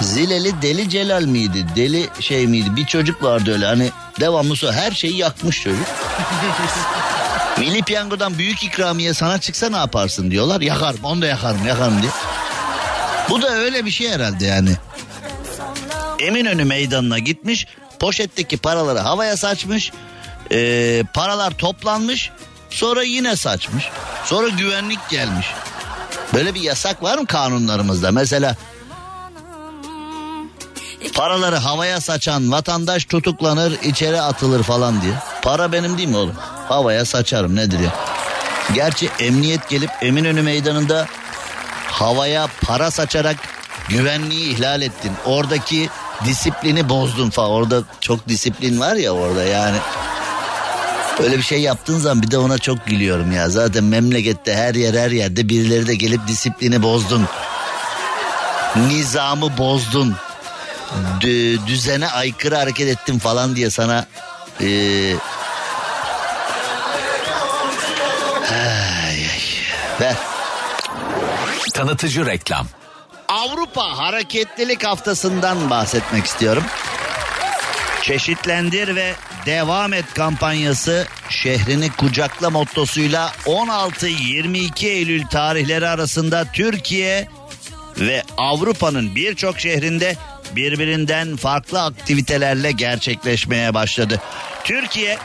Zileli Deli Celal miydi? Deli şey miydi? Bir çocuk vardı öyle hani devamlı so her şeyi yakmış çocuk. milli piyangodan büyük ikramiye sana çıksa ne yaparsın diyorlar. Yakarım onu da yakarım yakarım diye. Bu da öyle bir şey herhalde yani. Eminönü meydanına gitmiş poşetteki paraları havaya saçmış. Ee, paralar toplanmış Sonra yine saçmış. Sonra güvenlik gelmiş. Böyle bir yasak var mı kanunlarımızda? Mesela paraları havaya saçan vatandaş tutuklanır, içeri atılır falan diye. Para benim değil mi oğlum? Havaya saçarım nedir ya? Gerçi emniyet gelip Eminönü meydanında havaya para saçarak güvenliği ihlal ettin. Oradaki disiplini bozdun falan. Orada çok disiplin var ya orada yani. Öyle bir şey yaptığın zaman bir de ona çok gülüyorum ya. Zaten memlekette her yer her yerde birileri de gelip disiplini bozdun. Nizamı bozdun. D- düzene aykırı hareket ettin falan diye sana... Ee... Ver. Tanıtıcı reklam. Avrupa Hareketlilik Haftası'ndan bahsetmek istiyorum. Çeşitlendir ve devam et kampanyası şehrini kucakla mottosuyla 16-22 Eylül tarihleri arasında Türkiye ve Avrupa'nın birçok şehrinde birbirinden farklı aktivitelerle gerçekleşmeye başladı. Türkiye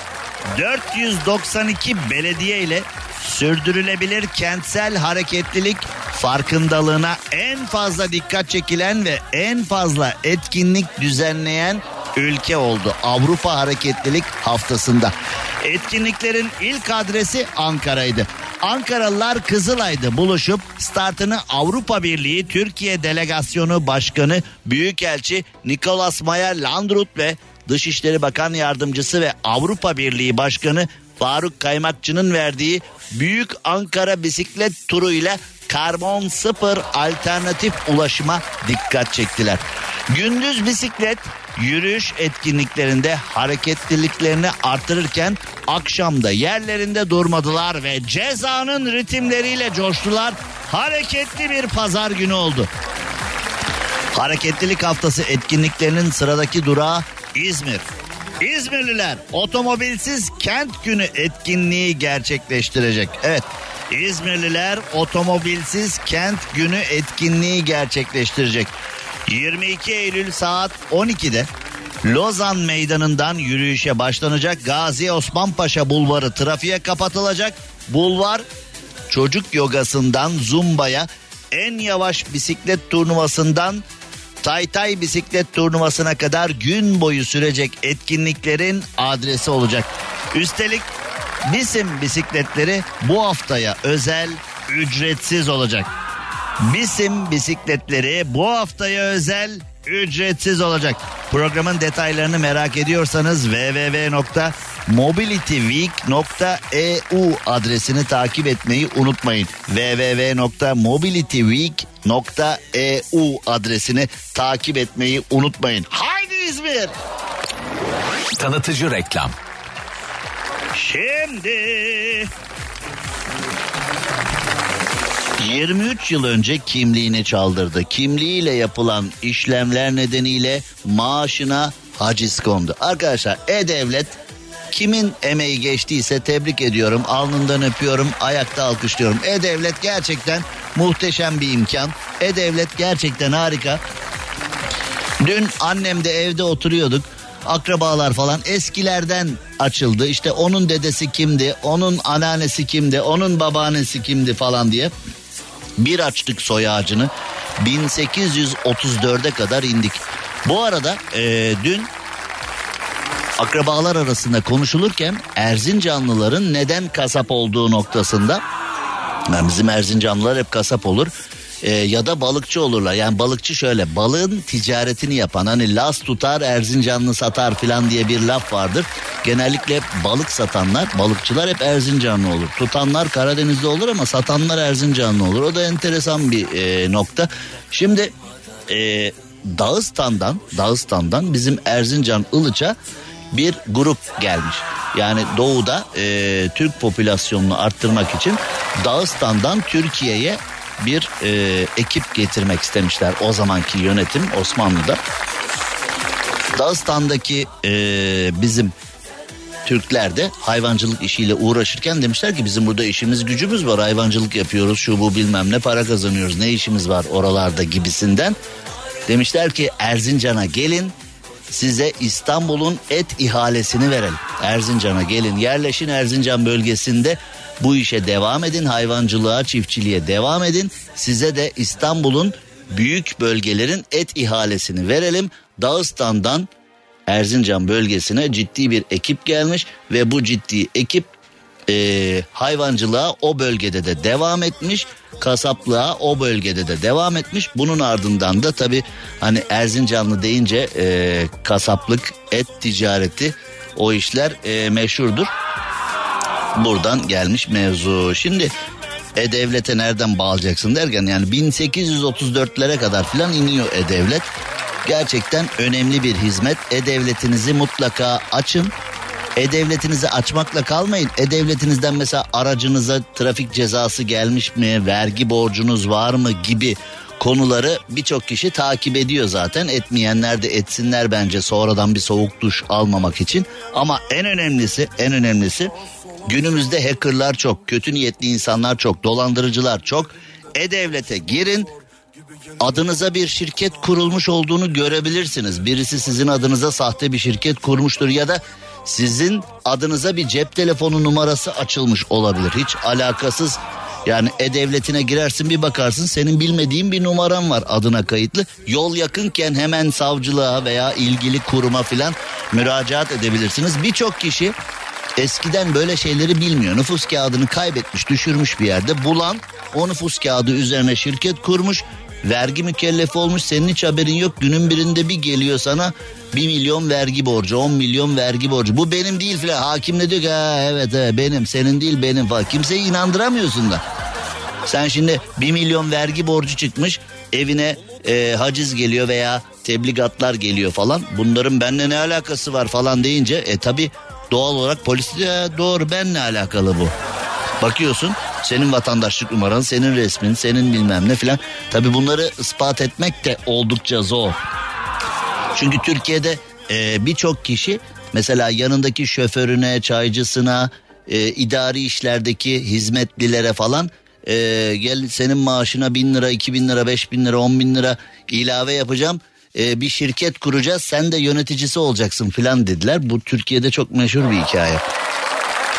492 belediye ile sürdürülebilir kentsel hareketlilik farkındalığına en fazla dikkat çekilen ve en fazla etkinlik düzenleyen ülke oldu Avrupa Hareketlilik Haftası'nda. Etkinliklerin ilk adresi Ankara'ydı. Ankaralılar Kızılay'da buluşup startını Avrupa Birliği Türkiye Delegasyonu Başkanı Büyükelçi Nikolas Maya Landrut ve Dışişleri Bakan Yardımcısı ve Avrupa Birliği Başkanı Faruk Kaymakçı'nın verdiği Büyük Ankara Bisiklet Turu ile karbon sıfır alternatif ulaşıma dikkat çektiler. Gündüz bisiklet yürüyüş etkinliklerinde hareketliliklerini artırırken akşamda yerlerinde durmadılar ve cezanın ritimleriyle coştular. Hareketli bir pazar günü oldu. Hareketlilik haftası etkinliklerinin sıradaki durağı İzmir. İzmirliler otomobilsiz kent günü etkinliği gerçekleştirecek. Evet İzmirliler otomobilsiz kent günü etkinliği gerçekleştirecek. 22 Eylül saat 12'de Lozan Meydanı'ndan yürüyüşe başlanacak. Gazi Osman Paşa Bulvarı trafiğe kapatılacak. Bulvar çocuk yogasından zumbaya en yavaş bisiklet turnuvasından Tay Tay bisiklet turnuvasına kadar gün boyu sürecek etkinliklerin adresi olacak. Üstelik Bisim bisikletleri bu haftaya özel ücretsiz olacak. Bisim bisikletleri bu haftaya özel ücretsiz olacak. Programın detaylarını merak ediyorsanız www.mobilityweek.eu adresini takip etmeyi unutmayın. www.mobilityweek.eu adresini takip etmeyi unutmayın. Haydi İzmir! Tanıtıcı reklam. Şimdi 23 yıl önce kimliğini çaldırdı. Kimliğiyle yapılan işlemler nedeniyle maaşına haciz kondu. Arkadaşlar E-Devlet kimin emeği geçtiyse tebrik ediyorum. Alnından öpüyorum, ayakta alkışlıyorum. E-Devlet gerçekten muhteşem bir imkan. E-Devlet gerçekten harika. Dün annem de evde oturuyorduk akrabalar falan eskilerden açıldı. İşte onun dedesi kimdi, onun anneannesi kimdi, onun babaannesi kimdi falan diye. Bir açtık soy ağacını 1834'e kadar indik. Bu arada e, dün akrabalar arasında konuşulurken Erzincanlıların neden kasap olduğu noktasında yani bizim Erzincanlılar hep kasap olur e, ya da balıkçı olurlar. Yani balıkçı şöyle balığın ticaretini yapan hani las tutar Erzincanlı satar filan diye bir laf vardır. Genellikle balık satanlar balıkçılar hep Erzincanlı olur. Tutanlar Karadeniz'de olur ama satanlar Erzincanlı olur. O da enteresan bir e, nokta. Şimdi e, Dağıstan'dan Dağıstan'dan bizim Erzincan Ilıç'a bir grup gelmiş. Yani doğuda e, Türk popülasyonunu arttırmak için Dağıstan'dan Türkiye'ye bir e, ekip getirmek istemişler o zamanki yönetim Osmanlı'da. Dağıstan'daki e, bizim Türkler de hayvancılık işiyle uğraşırken demişler ki bizim burada işimiz gücümüz var hayvancılık yapıyoruz şu bu bilmem ne para kazanıyoruz ne işimiz var oralarda gibisinden. Demişler ki Erzincan'a gelin size İstanbul'un et ihalesini verelim. Erzincan'a gelin yerleşin Erzincan bölgesinde bu işe devam edin hayvancılığa çiftçiliğe devam edin size de İstanbul'un büyük bölgelerin et ihalesini verelim. Dağıstan'dan Erzincan bölgesine ciddi bir ekip gelmiş ve bu ciddi ekip e, hayvancılığa o bölgede de devam etmiş kasaplığa o bölgede de devam etmiş. Bunun ardından da tabi hani Erzincanlı deyince e, kasaplık et ticareti o işler e, meşhurdur. Buradan gelmiş mevzu. Şimdi e-Devlet'e nereden bağlayacaksın derken yani 1834'lere kadar filan iniyor E-Devlet. Gerçekten önemli bir hizmet. E-Devletinizi mutlaka açın e-Devletinizi açmakla kalmayın. E-Devletinizden mesela aracınıza trafik cezası gelmiş mi, vergi borcunuz var mı gibi konuları birçok kişi takip ediyor zaten. Etmeyenler de etsinler bence sonradan bir soğuk duş almamak için. Ama en önemlisi, en önemlisi günümüzde hackerlar çok, kötü niyetli insanlar çok, dolandırıcılar çok. E-Devlet'e girin, adınıza bir şirket kurulmuş olduğunu görebilirsiniz. Birisi sizin adınıza sahte bir şirket kurmuştur ya da sizin adınıza bir cep telefonu numarası açılmış olabilir. Hiç alakasız yani e-devletine girersin bir bakarsın senin bilmediğin bir numaran var adına kayıtlı. Yol yakınken hemen savcılığa veya ilgili kuruma filan müracaat edebilirsiniz. Birçok kişi eskiden böyle şeyleri bilmiyor. Nüfus kağıdını kaybetmiş, düşürmüş bir yerde. Bulan o nüfus kağıdı üzerine şirket kurmuş. Vergi mükellefi olmuş senin hiç haberin yok. Günün birinde bir geliyor sana bir milyon vergi borcu, on milyon vergi borcu. Bu benim değil filan. Hakim ne diyor ki ha, evet evet benim, senin değil benim falan. Kimseyi inandıramıyorsun da. Sen şimdi bir milyon vergi borcu çıkmış evine e, haciz geliyor veya tebligatlar geliyor falan. Bunların benimle ne alakası var falan deyince e tabi doğal olarak polis diyor doğru benle alakalı bu. Bakıyorsun senin vatandaşlık numaran, senin resmin, senin bilmem ne filan. Tabi bunları ispat etmek de oldukça zor. Çünkü Türkiye'de e, birçok kişi mesela yanındaki şoförüne, çaycısına, e, idari işlerdeki hizmetlilere falan e, gel senin maaşına bin lira, iki bin lira, beş bin lira, on bin lira ilave yapacağım. E, bir şirket kuracağız sen de yöneticisi olacaksın filan dediler. Bu Türkiye'de çok meşhur bir hikaye.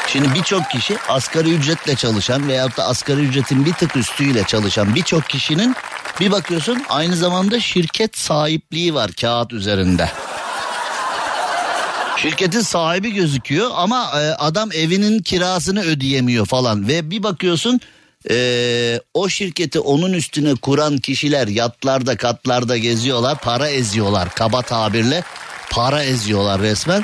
Şimdi birçok kişi asgari ücretle çalışan veyahut da asgari ücretin bir tık üstüyle çalışan birçok kişinin bir bakıyorsun aynı zamanda şirket sahipliği var kağıt üzerinde. Şirketin sahibi gözüküyor ama e, adam evinin kirasını ödeyemiyor falan ve bir bakıyorsun e, o şirketi onun üstüne kuran kişiler yatlarda katlarda geziyorlar para eziyorlar kaba tabirle para eziyorlar resmen.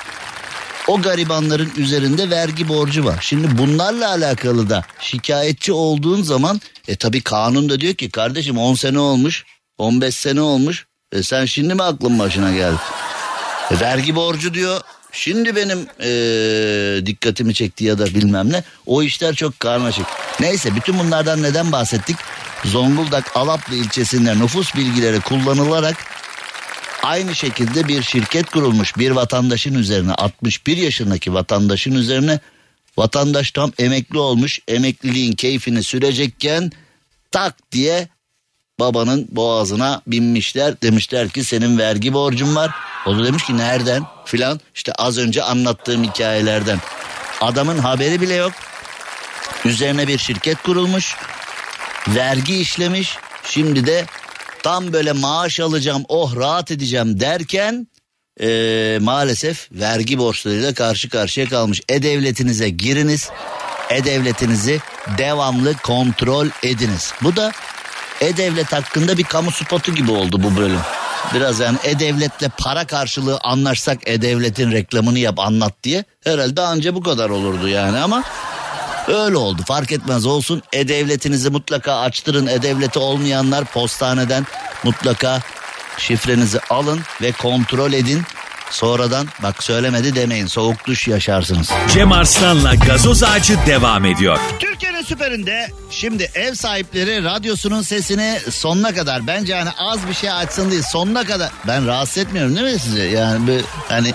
O garibanların üzerinde vergi borcu var. Şimdi bunlarla alakalı da şikayetçi olduğun zaman e tabi kanun da diyor ki kardeşim 10 sene olmuş 15 sene olmuş e sen şimdi mi aklın başına geldi? E, vergi borcu diyor Şimdi benim ee, dikkatimi çekti ya da bilmem ne. O işler çok karmaşık. Neyse bütün bunlardan neden bahsettik? Zonguldak Alaplı ilçesinde nüfus bilgileri kullanılarak aynı şekilde bir şirket kurulmuş bir vatandaşın üzerine 61 yaşındaki vatandaşın üzerine vatandaş tam emekli olmuş emekliliğin keyfini sürecekken tak diye babanın boğazına binmişler demişler ki senin vergi borcun var o da demiş ki nereden filan işte az önce anlattığım hikayelerden. Adamın haberi bile yok. Üzerine bir şirket kurulmuş. Vergi işlemiş. Şimdi de tam böyle maaş alacağım oh rahat edeceğim derken ee, maalesef vergi borçlarıyla karşı karşıya kalmış. E-Devletinize giriniz. E-Devletinizi devamlı kontrol ediniz. Bu da E-Devlet hakkında bir kamu spotu gibi oldu bu bölüm. Biraz yani E-Devlet'le para karşılığı anlaşsak E-Devlet'in reklamını yap anlat diye. Herhalde anca bu kadar olurdu yani ama öyle oldu fark etmez olsun. E-Devlet'inizi mutlaka açtırın. E-Devlet'i olmayanlar postaneden mutlaka şifrenizi alın ve kontrol edin. Sonradan bak söylemedi demeyin soğuk duş yaşarsınız. Cem Arslan'la gazoz ağacı devam ediyor. Türkiye'nin süperinde şimdi ev sahipleri radyosunun sesini sonuna kadar bence hani az bir şey açsın değil sonuna kadar ben rahatsız etmiyorum değil mi sizi yani bir hani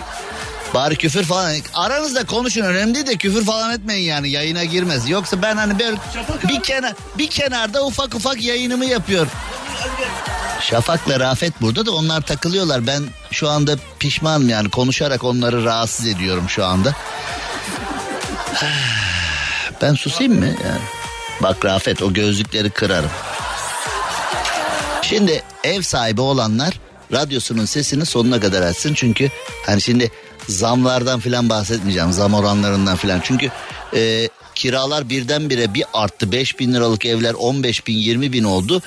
bari küfür falan aranızda konuşun önemli de küfür falan etmeyin yani yayına girmez yoksa ben hani bir bir kenar bir kenarda ufak ufak yayınımı yapıyorum. Şafak'la Rafet burada da onlar takılıyorlar. Ben şu anda pişmanım yani konuşarak onları rahatsız ediyorum şu anda. Ben susayım mı? Yani. Bak Rafet o gözlükleri kırarım. Şimdi ev sahibi olanlar radyosunun sesini sonuna kadar açsın. Çünkü hani şimdi zamlardan filan bahsetmeyeceğim. Zam oranlarından filan. Çünkü e, kiralar birdenbire bir arttı. 5 bin liralık evler 15 bin 20 bin oldu.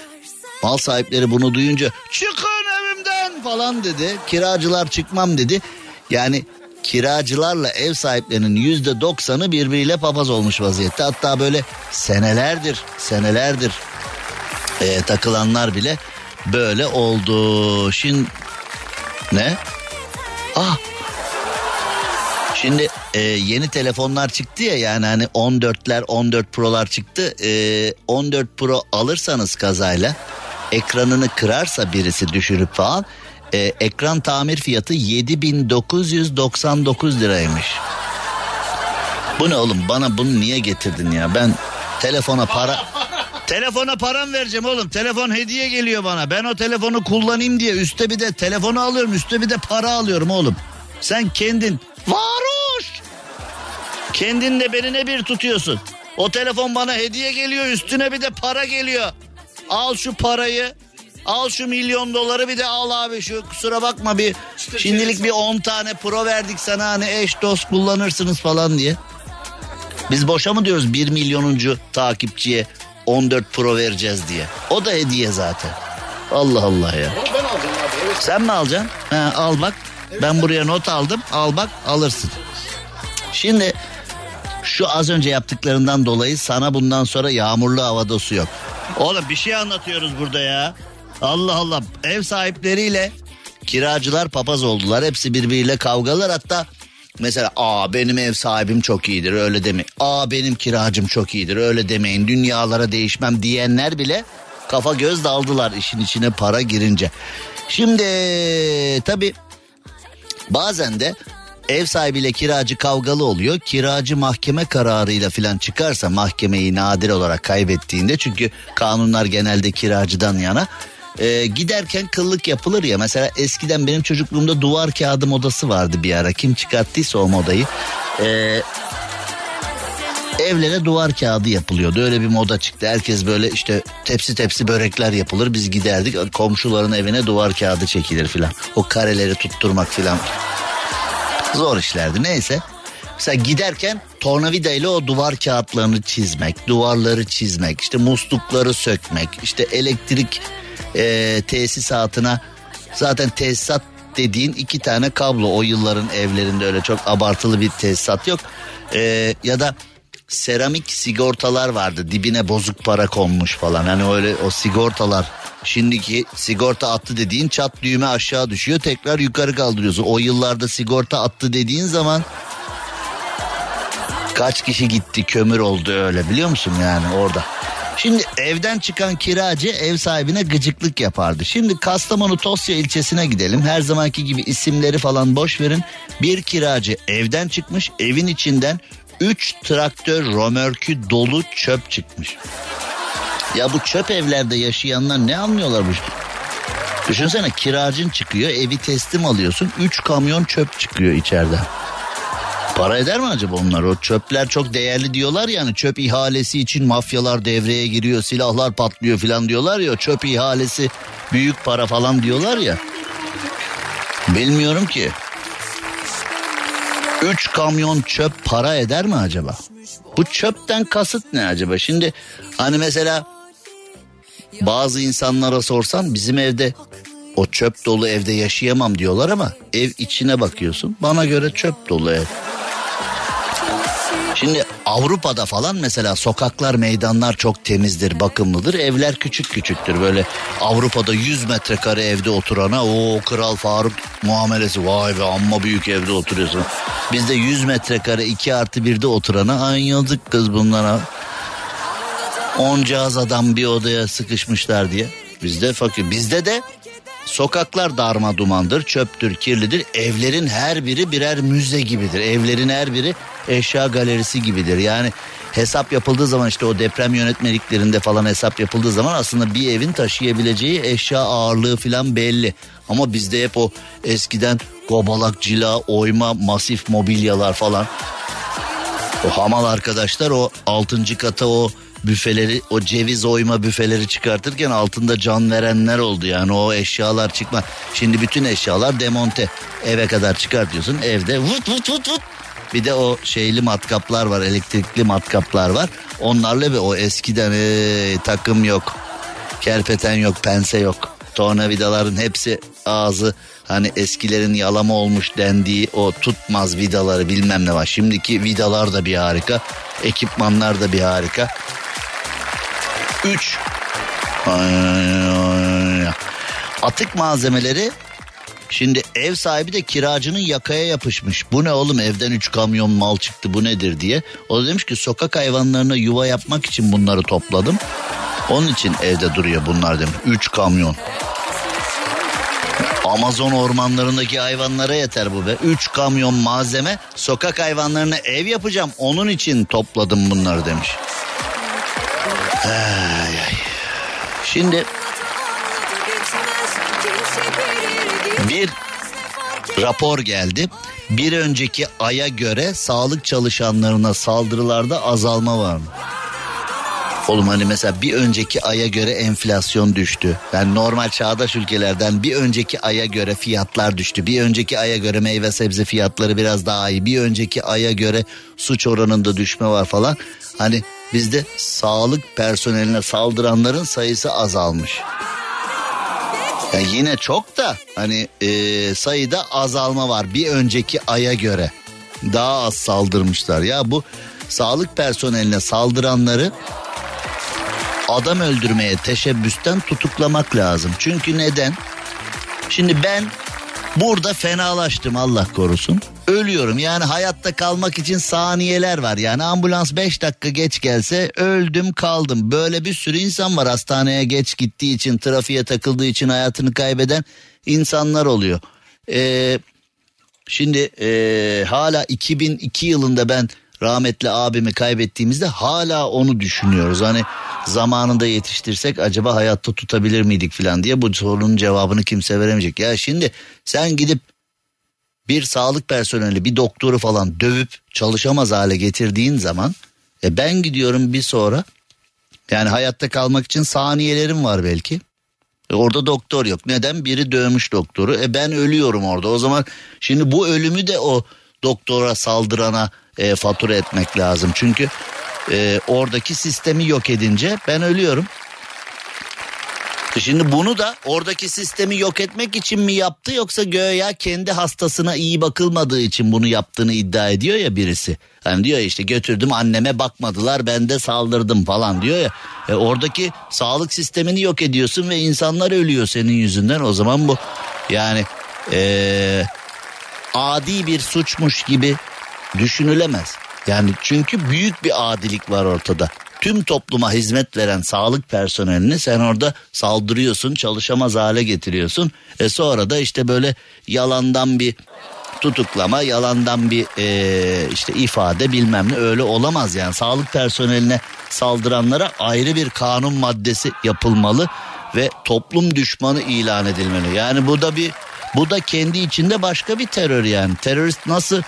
Mal sahipleri bunu duyunca çıkın evimden falan dedi. Kiracılar çıkmam dedi. Yani kiracılarla ev sahiplerinin yüzde doksanı birbiriyle papaz olmuş vaziyette. Hatta böyle senelerdir senelerdir e, takılanlar bile böyle oldu. Şimdi ne? Ah Şimdi e, yeni telefonlar çıktı ya yani hani 14'ler 14 Pro'lar çıktı. E, 14 Pro alırsanız kazayla ekranını kırarsa birisi düşürüp falan e, ekran tamir fiyatı 7999 liraymış. Bu ne oğlum bana bunu niye getirdin ya ben telefona para Telefona param vereceğim oğlum. Telefon hediye geliyor bana. Ben o telefonu kullanayım diye üstte bir de telefonu alıyorum. Üstte bir de para alıyorum oğlum. Sen kendin varoş. Kendin de beni ne bir tutuyorsun. O telefon bana hediye geliyor üstüne bir de para geliyor. Al şu parayı. Al şu milyon doları bir de al abi şu kusura bakma bir şimdilik bir 10 tane pro verdik sana hani eş dost kullanırsınız falan diye. Biz boşa mı diyoruz 1 milyonuncu takipçiye 14 pro vereceğiz diye. O da hediye zaten. Allah Allah ya. Sen mi alacaksın? Ha, al bak. Ben buraya not aldım. Al bak alırsın. Şimdi şu az önce yaptıklarından dolayı sana bundan sonra yağmurlu havada su yok. Oğlum bir şey anlatıyoruz burada ya. Allah Allah ev sahipleriyle kiracılar papaz oldular. Hepsi birbiriyle kavgalar hatta mesela aa benim ev sahibim çok iyidir öyle demeyin. Aa benim kiracım çok iyidir öyle demeyin. Dünyalara değişmem diyenler bile kafa göz daldılar işin içine para girince. Şimdi tabii bazen de ev sahibiyle kiracı kavgalı oluyor. Kiracı mahkeme kararıyla filan çıkarsa mahkemeyi nadir olarak kaybettiğinde çünkü kanunlar genelde kiracıdan yana. Ee, giderken kıllık yapılır ya mesela eskiden benim çocukluğumda duvar kağıdı modası vardı bir ara kim çıkarttıysa o modayı ee, evlere duvar kağıdı yapılıyordu. Öyle bir moda çıktı. Herkes böyle işte tepsi tepsi börekler yapılır. Biz giderdik komşuların evine duvar kağıdı çekilir filan. O kareleri tutturmak filan. Zor işlerdi. Neyse. Mesela giderken tornavida ile o duvar kağıtlarını çizmek, duvarları çizmek, işte muslukları sökmek, işte elektrik e, tesisatına zaten tesisat dediğin iki tane kablo. O yılların evlerinde öyle çok abartılı bir tesisat yok. E, ya da seramik sigortalar vardı dibine bozuk para konmuş falan hani öyle o sigortalar Şimdiki sigorta attı dediğin çat düğme aşağı düşüyor tekrar yukarı kaldırıyorsun. O yıllarda sigorta attı dediğin zaman kaç kişi gitti kömür oldu öyle biliyor musun yani orada. Şimdi evden çıkan kiracı ev sahibine gıcıklık yapardı. Şimdi Kastamonu Tosya ilçesine gidelim. Her zamanki gibi isimleri falan boş verin. Bir kiracı evden çıkmış evin içinden 3 traktör romörkü dolu çöp çıkmış. Ya bu çöp evlerde yaşayanlar ne anlıyorlar bu? Düşünsene kiracın çıkıyor evi teslim alıyorsun 3 kamyon çöp çıkıyor içeriden. Para eder mi acaba onlar? O çöpler çok değerli diyorlar yani çöp ihalesi için mafyalar devreye giriyor, silahlar patlıyor falan diyorlar ya. Çöp ihalesi büyük para falan diyorlar ya. Bilmiyorum ki. 3 kamyon çöp para eder mi acaba? Bu çöpten kasıt ne acaba? Şimdi hani mesela bazı insanlara sorsan bizim evde o çöp dolu evde yaşayamam diyorlar ama ev içine bakıyorsun. Bana göre çöp dolu ev. Şimdi Avrupa'da falan mesela sokaklar meydanlar çok temizdir bakımlıdır. Evler küçük küçüktür. Böyle Avrupa'da 100 metrekare evde oturana o Kral Faruk muamelesi. Vay be amma büyük evde oturuyorsun. Bizde 100 metrekare 2 artı 1'de oturana ay yazık kız bunlara. Oncağız adam bir odaya sıkışmışlar diye. Bizde fakir. Bizde de Sokaklar darma dumandır, çöptür, kirlidir. Evlerin her biri birer müze gibidir. Evlerin her biri eşya galerisi gibidir. Yani hesap yapıldığı zaman işte o deprem yönetmeliklerinde falan hesap yapıldığı zaman aslında bir evin taşıyabileceği eşya ağırlığı falan belli. Ama bizde hep o eskiden gobalak, cila, oyma, masif mobilyalar falan. O hamal arkadaşlar o altıncı kata o büfeleri o ceviz oyma büfeleri çıkartırken altında can verenler oldu yani o eşyalar çıkma. Şimdi bütün eşyalar demonte eve kadar çıkartıyorsun evde vut vut vut vut. Bir de o şeyli matkaplar var elektrikli matkaplar var. Onlarla bir o eskiden ee, takım yok. Kerpeten yok pense yok. Tornavidaların hepsi ağzı hani eskilerin yalama olmuş dendiği o tutmaz vidaları bilmem ne var. Şimdiki vidalar da bir harika. Ekipmanlar da bir harika. 3 atık malzemeleri Şimdi ev sahibi de kiracının yakaya yapışmış. Bu ne oğlum evden 3 kamyon mal çıktı bu nedir diye. O da demiş ki sokak hayvanlarına yuva yapmak için bunları topladım. Onun için evde duruyor bunlar demiş. 3 kamyon. Amazon ormanlarındaki hayvanlara yeter bu be. 3 kamyon malzeme sokak hayvanlarına ev yapacağım. Onun için topladım bunları demiş. Ay, ay. Şimdi bir rapor geldi. Bir önceki aya göre sağlık çalışanlarına saldırılarda azalma var mı? Oğlum hani mesela bir önceki aya göre enflasyon düştü. Yani normal çağdaş ülkelerden bir önceki aya göre fiyatlar düştü. Bir önceki aya göre meyve sebze fiyatları biraz daha iyi. Bir önceki aya göre suç oranında düşme var falan. Hani bizde sağlık personeline saldıranların sayısı azalmış. Yani yine çok da hani e, sayıda azalma var bir önceki aya göre. Daha az saldırmışlar. Ya bu sağlık personeline saldıranları adam öldürmeye teşebbüsten tutuklamak lazım. Çünkü neden? Şimdi ben burada fenalaştım Allah korusun. Ölüyorum yani hayatta kalmak için saniyeler var. Yani ambulans 5 dakika geç gelse öldüm kaldım. Böyle bir sürü insan var hastaneye geç gittiği için trafiğe takıldığı için hayatını kaybeden insanlar oluyor. Ee, şimdi e, hala 2002 yılında ben rahmetli abimi kaybettiğimizde hala onu düşünüyoruz. Hani zamanında yetiştirsek acaba hayatta tutabilir miydik falan diye bu sorunun cevabını kimse veremeyecek. Ya şimdi sen gidip bir sağlık personeli bir doktoru falan dövüp çalışamaz hale getirdiğin zaman e ben gidiyorum bir sonra yani hayatta kalmak için saniyelerim var belki. E orada doktor yok. Neden? Biri dövmüş doktoru. E ben ölüyorum orada. O zaman şimdi bu ölümü de o doktora saldırana e, fatura etmek lazım. Çünkü e, oradaki sistemi yok edince ben ölüyorum. Şimdi bunu da oradaki sistemi yok etmek için mi yaptı yoksa göya kendi hastasına iyi bakılmadığı için bunu yaptığını iddia ediyor ya birisi. Hani diyor işte götürdüm anneme bakmadılar ben de saldırdım falan diyor ya. E oradaki sağlık sistemini yok ediyorsun ve insanlar ölüyor senin yüzünden o zaman bu yani e, adi bir suçmuş gibi düşünülemez. Yani çünkü büyük bir adilik var ortada. Tüm topluma hizmet veren sağlık personelini sen orada saldırıyorsun, çalışamaz hale getiriyorsun. E sonra da işte böyle yalandan bir tutuklama, yalandan bir e, işte ifade bilmem ne öyle olamaz yani. Sağlık personeline saldıranlara ayrı bir kanun maddesi yapılmalı ve toplum düşmanı ilan edilmeli. Yani bu da bir bu da kendi içinde başka bir terör yani. Terörist nasıl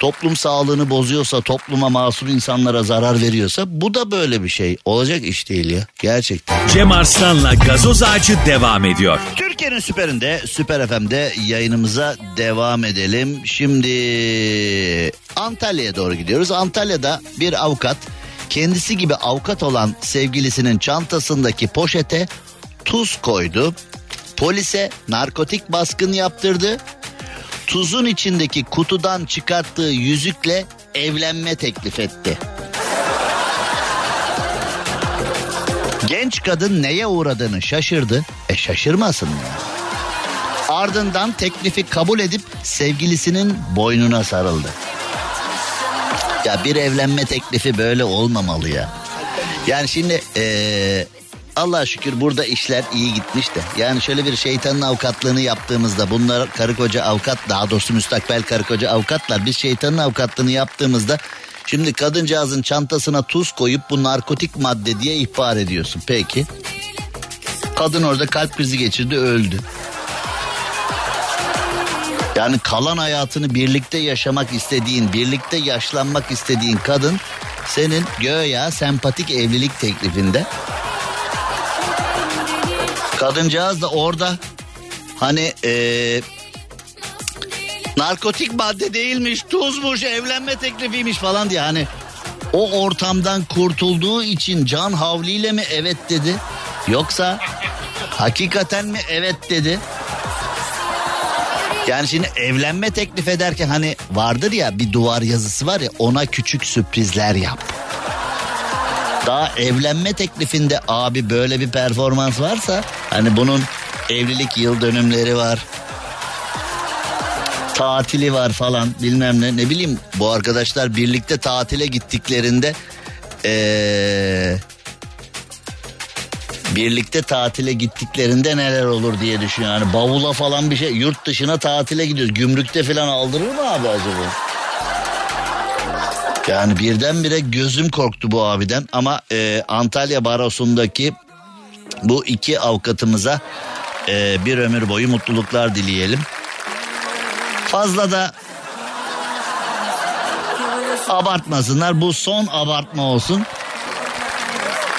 toplum sağlığını bozuyorsa, topluma masum insanlara zarar veriyorsa bu da böyle bir şey. Olacak iş değil ya. Gerçekten. Cem Arslan'la gazoz ağacı devam ediyor. Türkiye'nin süperinde, Süper FM'de yayınımıza devam edelim. Şimdi Antalya'ya doğru gidiyoruz. Antalya'da bir avukat kendisi gibi avukat olan sevgilisinin çantasındaki poşete tuz koydu. Polise narkotik baskın yaptırdı tuzun içindeki kutudan çıkarttığı yüzükle evlenme teklif etti. Genç kadın neye uğradığını şaşırdı. E şaşırmasın ya. Ardından teklifi kabul edip sevgilisinin boynuna sarıldı. Ya bir evlenme teklifi böyle olmamalı ya. Yani şimdi ee, Allah şükür burada işler iyi gitmiş de. Yani şöyle bir şeytanın avukatlığını yaptığımızda bunlar karı koca avukat daha doğrusu müstakbel karı koca avukatlar biz şeytanın avukatlığını yaptığımızda şimdi kadıncağızın çantasına tuz koyup bu narkotik madde diye ihbar ediyorsun. Peki. Kadın orada kalp krizi geçirdi öldü. Yani kalan hayatını birlikte yaşamak istediğin, birlikte yaşlanmak istediğin kadın senin göya sempatik evlilik teklifinde Kadıncağız da orada hani ee, narkotik madde değilmiş, tuzmuş, evlenme teklifiymiş falan diye hani o ortamdan kurtulduğu için can havliyle mi evet dedi? Yoksa hakikaten mi evet dedi? Yani şimdi evlenme teklif ederken hani vardır ya bir duvar yazısı var ya ona küçük sürprizler yap. Daha evlenme teklifinde abi böyle bir performans varsa hani bunun evlilik yıl dönümleri var. Tatili var falan bilmem ne ne bileyim bu arkadaşlar birlikte tatile gittiklerinde ee, birlikte tatile gittiklerinde neler olur diye düşünüyor. Yani bavula falan bir şey yurt dışına tatile gidiyoruz. Gümrükte falan aldırır mı abi acaba? Yani birdenbire gözüm korktu bu abiden ama e, Antalya Barosu'ndaki bu iki avukatımıza e, bir ömür boyu mutluluklar dileyelim. Fazla da abartmasınlar bu son abartma olsun.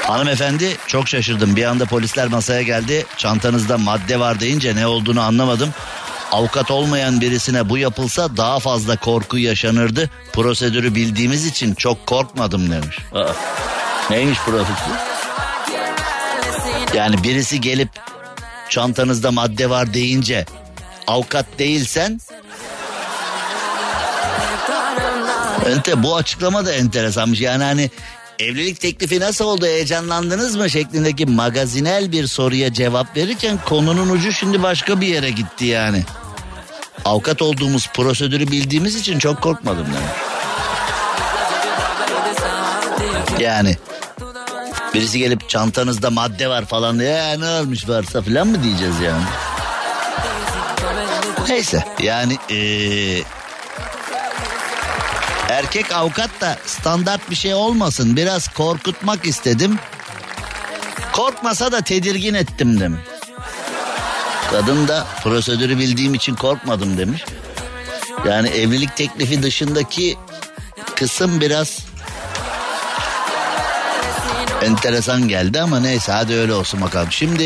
Hanımefendi çok şaşırdım. Bir anda polisler masaya geldi. Çantanızda madde var deyince ne olduğunu anlamadım. Avukat olmayan birisine bu yapılsa daha fazla korku yaşanırdı. Prosedürü bildiğimiz için çok korkmadım demiş. Aa, neymiş prosedür? Yani birisi gelip çantanızda madde var deyince avukat değilsen Ente bu açıklama da enteresanmış. Yani hani evlilik teklifi nasıl oldu heyecanlandınız mı şeklindeki magazinel bir soruya cevap verirken konunun ucu şimdi başka bir yere gitti yani. Avukat olduğumuz prosedürü bildiğimiz için çok korkmadım demek. Yani birisi gelip çantanızda madde var falan diye "Ya ne olmuş varsa falan mı diyeceğiz yani. Neyse yani eee Erkek avukat da standart bir şey olmasın. Biraz korkutmak istedim. Korkmasa da tedirgin ettim demiş. Kadın da prosedürü bildiğim için korkmadım demiş. Yani evlilik teklifi dışındaki kısım biraz enteresan geldi ama neyse hadi öyle olsun bakalım. Şimdi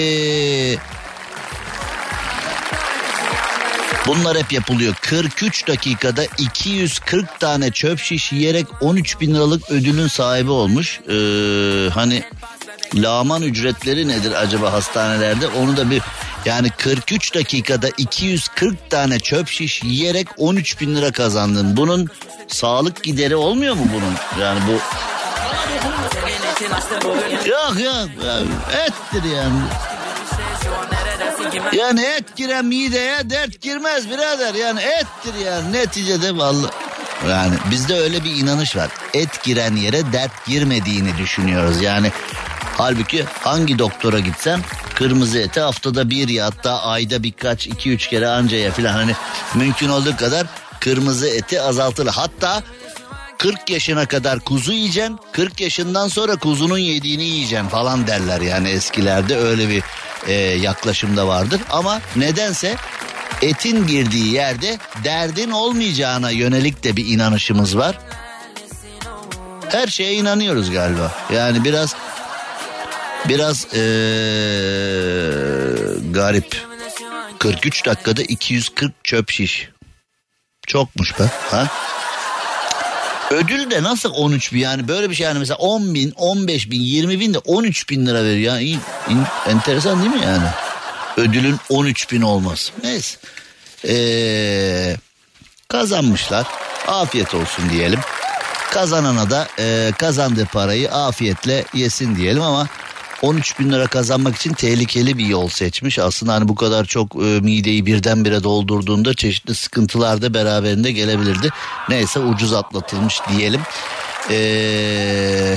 Bunlar hep yapılıyor. 43 dakikada 240 tane çöp şiş yiyerek 13 bin liralık ödülün sahibi olmuş. Ee, hani lağman ücretleri nedir acaba hastanelerde? Onu da bir yani 43 dakikada 240 tane çöp şiş yiyerek 13 bin lira kazandın. Bunun sağlık gideri olmuyor mu bunun? Yani bu Yok yok ettir yani. Yani et giren mideye dert girmez birader. Yani ettir yani neticede vallahi. Yani bizde öyle bir inanış var. Et giren yere dert girmediğini düşünüyoruz. Yani halbuki hangi doktora gitsen kırmızı eti haftada bir ya hatta ayda birkaç iki üç kere ancaya falan hani mümkün olduğu kadar kırmızı eti azaltılır. Hatta 40 yaşına kadar kuzu yiyeceksin 40 yaşından sonra kuzunun yediğini yiyeceksin falan derler yani eskilerde öyle bir e, yaklaşımda vardır. Ama nedense etin girdiği yerde derdin olmayacağına yönelik de bir inanışımız var. Her şeye inanıyoruz galiba. Yani biraz biraz ee, garip. 43 dakikada 240 çöp şiş. Çokmuş be. Ha? Ödül de nasıl 13 bin yani böyle bir şey yani mesela 10 bin 15 bin 20 bin de 13 bin lira veriyor. Yani in, enteresan değil mi yani? Ödülün 13 bin olması. Neyse. Ee, kazanmışlar. Afiyet olsun diyelim. Kazanana da e, kazandığı parayı afiyetle yesin diyelim ama 13 bin lira kazanmak için tehlikeli bir yol seçmiş. Aslında hani bu kadar çok e, mideyi birdenbire doldurduğunda çeşitli sıkıntılar da beraberinde gelebilirdi. Neyse ucuz atlatılmış diyelim. Ee,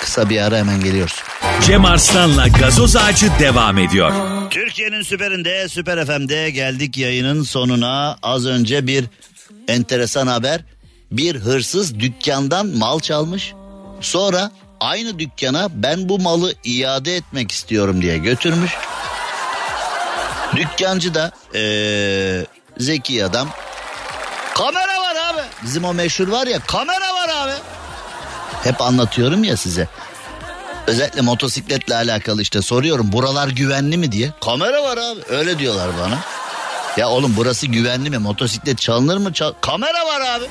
kısa bir ara hemen geliyoruz. Cem Arslan'la gazoz ağacı devam ediyor. Türkiye'nin süperinde, süper FM'de geldik yayının sonuna. Az önce bir enteresan haber. Bir hırsız dükkandan mal çalmış. Sonra aynı dükkana ben bu malı iade etmek istiyorum diye götürmüş. Dükkancı da ee, zeki adam. Kamera var abi. Bizim o meşhur var ya kamera var abi. Hep anlatıyorum ya size. Özellikle motosikletle alakalı işte soruyorum buralar güvenli mi diye. Kamera var abi öyle diyorlar bana. Ya oğlum burası güvenli mi? Motosiklet çalınır mı? Çal kamera var abi.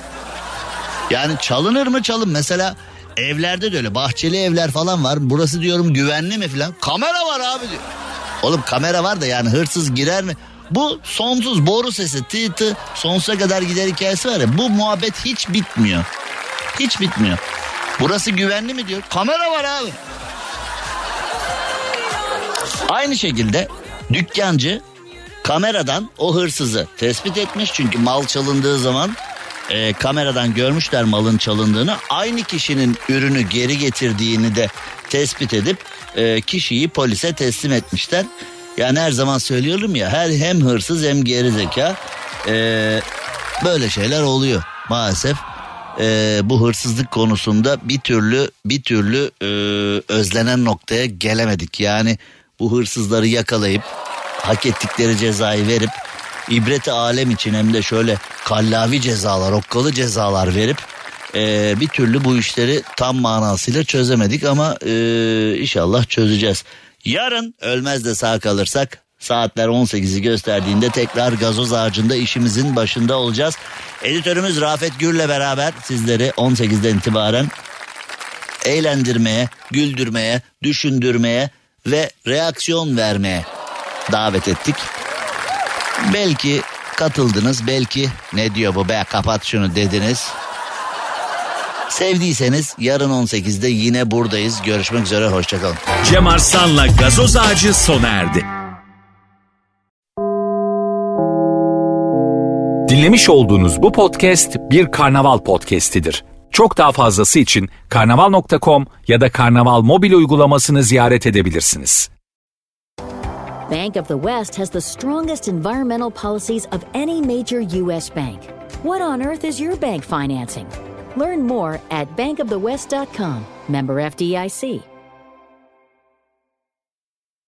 Yani çalınır mı çalın. Mesela evlerde de öyle bahçeli evler falan var. Burası diyorum güvenli mi falan. Kamera var abi diyor. Oğlum kamera var da yani hırsız girer mi? Bu sonsuz boru sesi tı tı sonsuza kadar gider hikayesi var ya bu muhabbet hiç bitmiyor. Hiç bitmiyor. Burası güvenli mi diyor. Kamera var abi. Aynı şekilde dükkancı kameradan o hırsızı tespit etmiş. Çünkü mal çalındığı zaman e, kameradan görmüşler malın çalındığını. Aynı kişinin ürünü geri getirdiğini de tespit edip e, kişiyi polise teslim etmişler. Yani her zaman söylüyorum ya her hem hırsız hem geri zeka e, böyle şeyler oluyor maalesef. e, bu hırsızlık konusunda bir türlü bir türlü e, özlenen noktaya gelemedik. Yani bu hırsızları yakalayıp hak ettikleri cezayı verip ibreti alem için hem de şöyle kallavi cezalar, okkalı cezalar verip e, bir türlü bu işleri tam manasıyla çözemedik ama e, inşallah çözeceğiz. Yarın ölmez de sağ kalırsak saatler 18'i gösterdiğinde tekrar gazoz ağacında işimizin başında olacağız. Editörümüz Rafet Gür'le beraber sizleri 18'den itibaren eğlendirmeye, güldürmeye, düşündürmeye ve reaksiyon vermeye davet ettik. Belki katıldınız, belki ne diyor bu be kapat şunu dediniz. Sevdiyseniz yarın 18'de yine buradayız. Görüşmek üzere, hoşçakalın. Cem Arslan'la gazoz ağacı sona erdi. Dinlemiş olduğunuz bu podcast bir karnaval podcastidir. Çok daha fazlası için karnaval.com ya da karnaval mobil uygulamasını ziyaret edebilirsiniz. Bank of the West has the strongest environmental policies of any major U.S. bank. What on earth is your bank financing? Learn more at bankofthewest.com. Member FDIC.